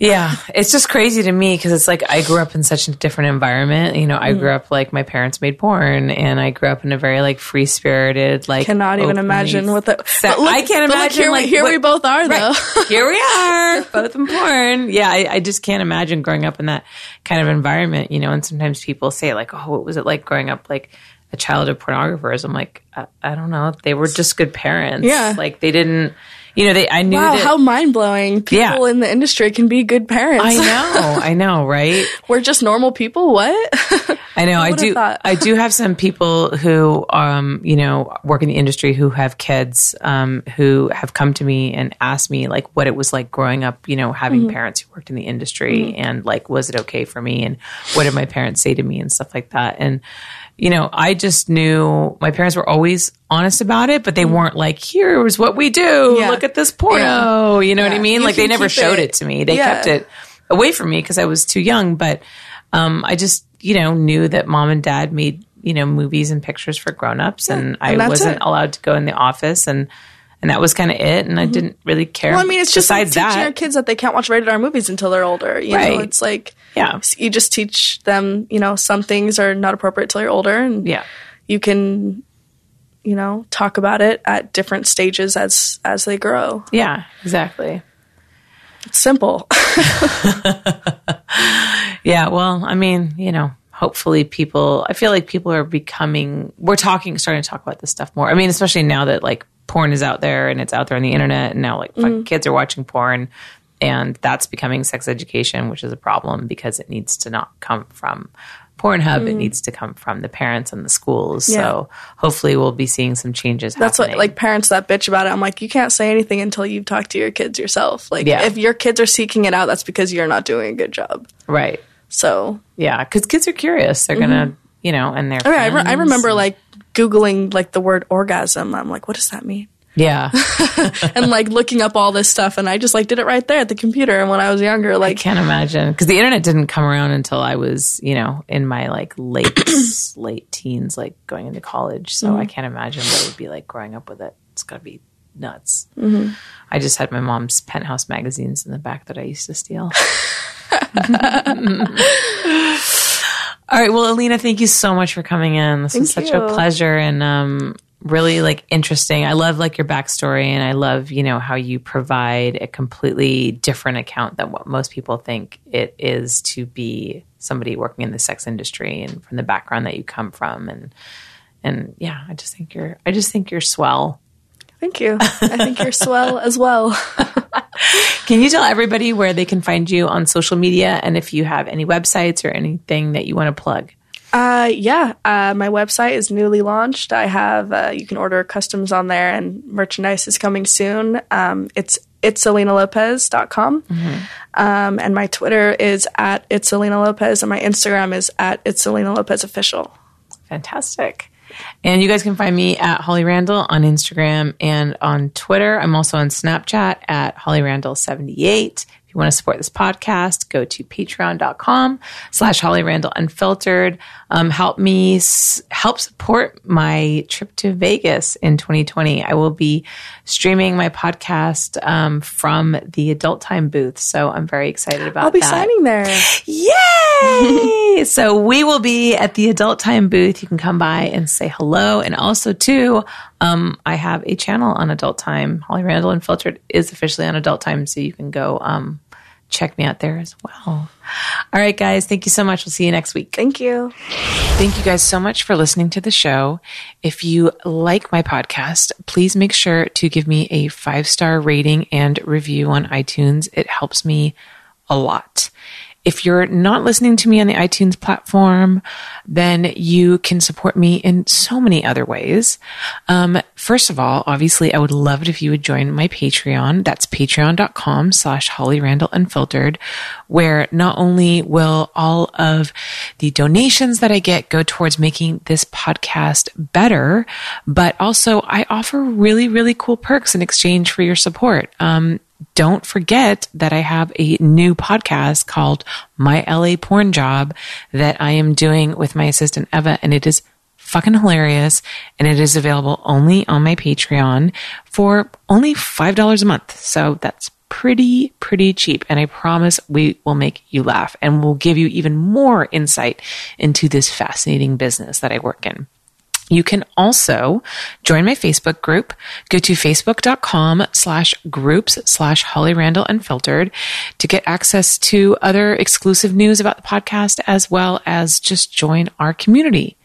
Yeah, it's just crazy to me because it's like I grew up in such a different environment. You know, I Mm-hmm. grew up like my parents made porn, and I grew up in a very like free spirited, like Cannot even imagine what the. Se- but look- I can't but look, imagine. here, we- like, here what- we both are, though. Right. Here we are, both in porn. Yeah, I, I just can't imagine growing up in that kind of environment, you know. And sometimes people say, like, "Oh, what was it like growing up like a child of pornographers?" I'm like, I, I don't know. They were just good parents. Yeah. like they didn't, you know. They I knew Wow, that. how mind blowing! People Yeah. in the industry can be good parents. I know, I know, right? We're just normal people. What? I know. I do. I do have some people who, um, you know, work in the industry who have kids, um, who have come to me and asked me like what it was like growing up, you know, having Mm-hmm. parents who worked in the industry, and like, was it okay for me, and what did my parents say to me, and stuff like that, and. You know, I just knew my parents were always honest about it, but they weren't like, here's what we do. Yeah. Look at this porno. Yeah. You know what I mean? You like they never showed it- it to me. They Yeah. kept it away from me because I was too young. But um, I just, you know, knew that mom and dad made, you know, movies and pictures for grown-ups and I and that's wasn't it. allowed to go in the office and and that was kind of it and I didn't really care. Mm-hmm. well, I mean, it's just like teaching that. your kids that they can't watch rated R movies until they're older. You know, it's like Yeah. you just teach them. You know, some things are not appropriate till you're older, and Yeah. you can, you know, talk about it at different stages as as they grow. Yeah, exactly. It's simple. Yeah, well, I mean, you know, hopefully people I feel like people are becoming we're talking starting to talk about this stuff more. I mean, especially now that like porn is out there and it's out there on the internet and now like fuck, mm-hmm. kids are watching porn and that's becoming sex education, which is a problem because it needs to not come from Pornhub, it mm-hmm. needs to come from the parents and the schools. Yeah. So hopefully we'll be seeing some changes That's happening. what like parents that bitch about it. I'm like, you can't say anything until you've talked to your kids yourself. Like, Yeah. if your kids are seeking it out, that's because you're not doing a good job. right. So Yeah, cuz kids are curious. They're mm-hmm. going to, you know, and they're oh, I, mean, I, re- I remember like googling like the word orgasm. I'm like, what does that mean? Yeah. and like looking up all this stuff, and I just like did it right there at the computer. And when I was younger, like I can't imagine because the internet didn't come around until I was, you know, in my like late late teens, like going into college. So mm-hmm. I can't imagine what it would be like growing up with it. It's got to be nuts. Mm-hmm. I just had my mom's penthouse magazines in the back that I used to steal. All right, well, Alina, thank you so much for coming in. This was Thank such a pleasure and um, really like interesting. I love like your backstory, and I love you know how you provide a completely different account than what most people think it is to be somebody working in the sex industry, and from the background that you come from, and and yeah, I just think you're I just think you're swell. Thank you. I think you're swell as well. Can you tell everybody where they can find you on social media, and if you have any websites or anything that you want to plug? Uh, yeah, uh, my website is newly launched. I have uh, you can order customs on there, and merchandise is coming soon. Um, it's it's alinalopez.com. Mm-hmm. Um, and my Twitter is at it's Alina Lopez, and my Instagram is at it's Alina Lopez official. Fantastic. And you guys can find me at Holly Randall on Instagram and on Twitter. I'm also on Snapchat at Holly Randall 78 If you want to support this podcast, go to patreon.com slash Holly Randall Unfiltered. Um, help me s- help support my trip to Vegas in 2020. I will be streaming my podcast um, from the Adult Time booth. So I'm very excited about I'll be that. signing there. Yay! so we will be at the Adult Time booth. You can come by and say hello. And also, too, um, I have a channel on Adult Time. Holly Randall Unfiltered is officially on Adult Time, so you can go um, check me out there as well. All right, guys. Thank you so much. We'll see you next week. Thank you. Thank you guys so much for listening to the show. If you like my podcast, please make sure to give me a five star rating and review on iTunes. It helps me a lot. If you're not listening to me on the iTunes platform, then you can support me in so many other ways. Um, first of all, obviously, I would love it if you would join my Patreon. That's patreon.com slash Holly Randall Unfiltered, where not only will all of the donations that I get go towards making this podcast better, but also I offer really, really cool perks in exchange for your support. Um, don't forget that I have a new podcast called My LA Porn Job that I am doing with my assistant Eva, and it is fucking hilarious. And it is available only on my Patreon for only $5 a month. So that's pretty, pretty cheap. And I promise we will make you laugh and we'll give you even more insight into this fascinating business that I work in. You can also join my Facebook group. Go to facebook.com slash groups slash Holly Randall Unfiltered to get access to other exclusive news about the podcast as well as just join our community.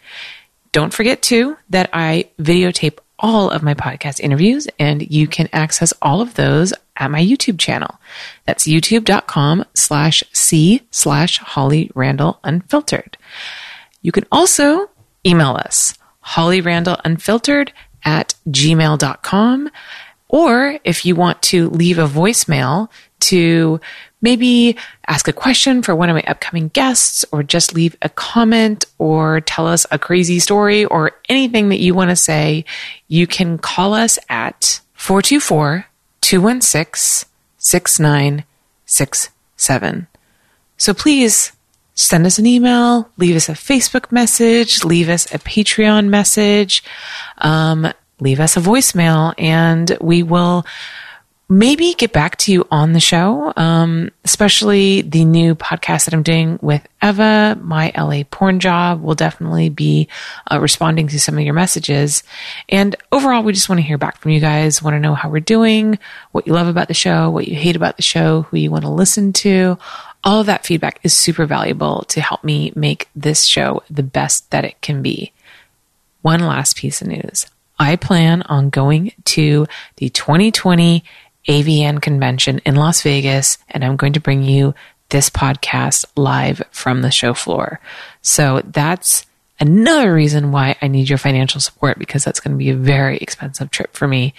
Don't forget too that I videotape all of my podcast interviews and you can access all of those at my YouTube channel. That's youtube.com slash C slash Holly Randall Unfiltered. You can also email us Holly Randall Unfiltered at gmail.com. Or if you want to leave a voicemail to maybe ask a question for one of my upcoming guests, or just leave a comment, or tell us a crazy story, or anything that you want to say, you can call us at 424 216 6967. So please send us an email, leave us a Facebook message, leave us a Patreon message, um, leave us a voicemail, and we will maybe get back to you on the show, um, especially the new podcast that I'm doing with Eva, my LA porn job will definitely be uh, responding to some of your messages. And overall, we just want to hear back from you guys, want to know how we're doing, what you love about the show, what you hate about the show, who you want to listen to. All of that feedback is super valuable to help me make this show the best that it can be. One last piece of news. I plan on going to the 2020 AVN convention in Las Vegas, and I'm going to bring you this podcast live from the show floor. So that's another reason why I need your financial support because that's going to be a very expensive trip for me.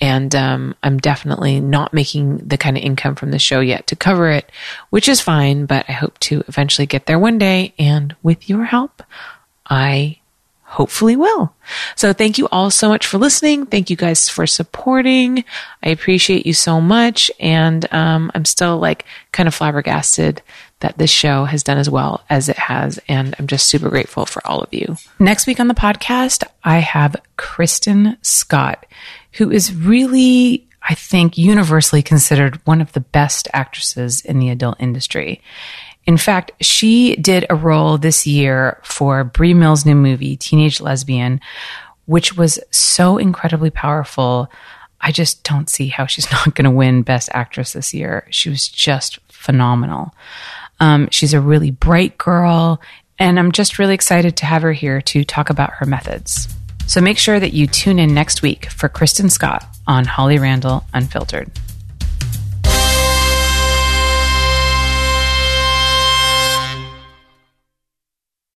And um, I'm definitely not making the kind of income from the show yet to cover it, which is fine, but I hope to eventually get there one day. And with your help, I hopefully will. So thank you all so much for listening. Thank you guys for supporting. I appreciate you so much. And um, I'm still like kind of flabbergasted that this show has done as well as it has. And I'm just super grateful for all of you. Next week on the podcast, I have Kristen Scott, who is really, I think, universally considered one of the best actresses in the adult industry. In fact, she did a role this year for Bree Mills' new movie, Teenage Lesbian, which was so incredibly powerful. I just don't see how she's not going to win Best Actress this year. She was just phenomenal. Um, she's a really bright girl, and I'm just really excited to have her here to talk about her methods. So make sure that you tune in next week for Kristen Scott on Holly Randall Unfiltered.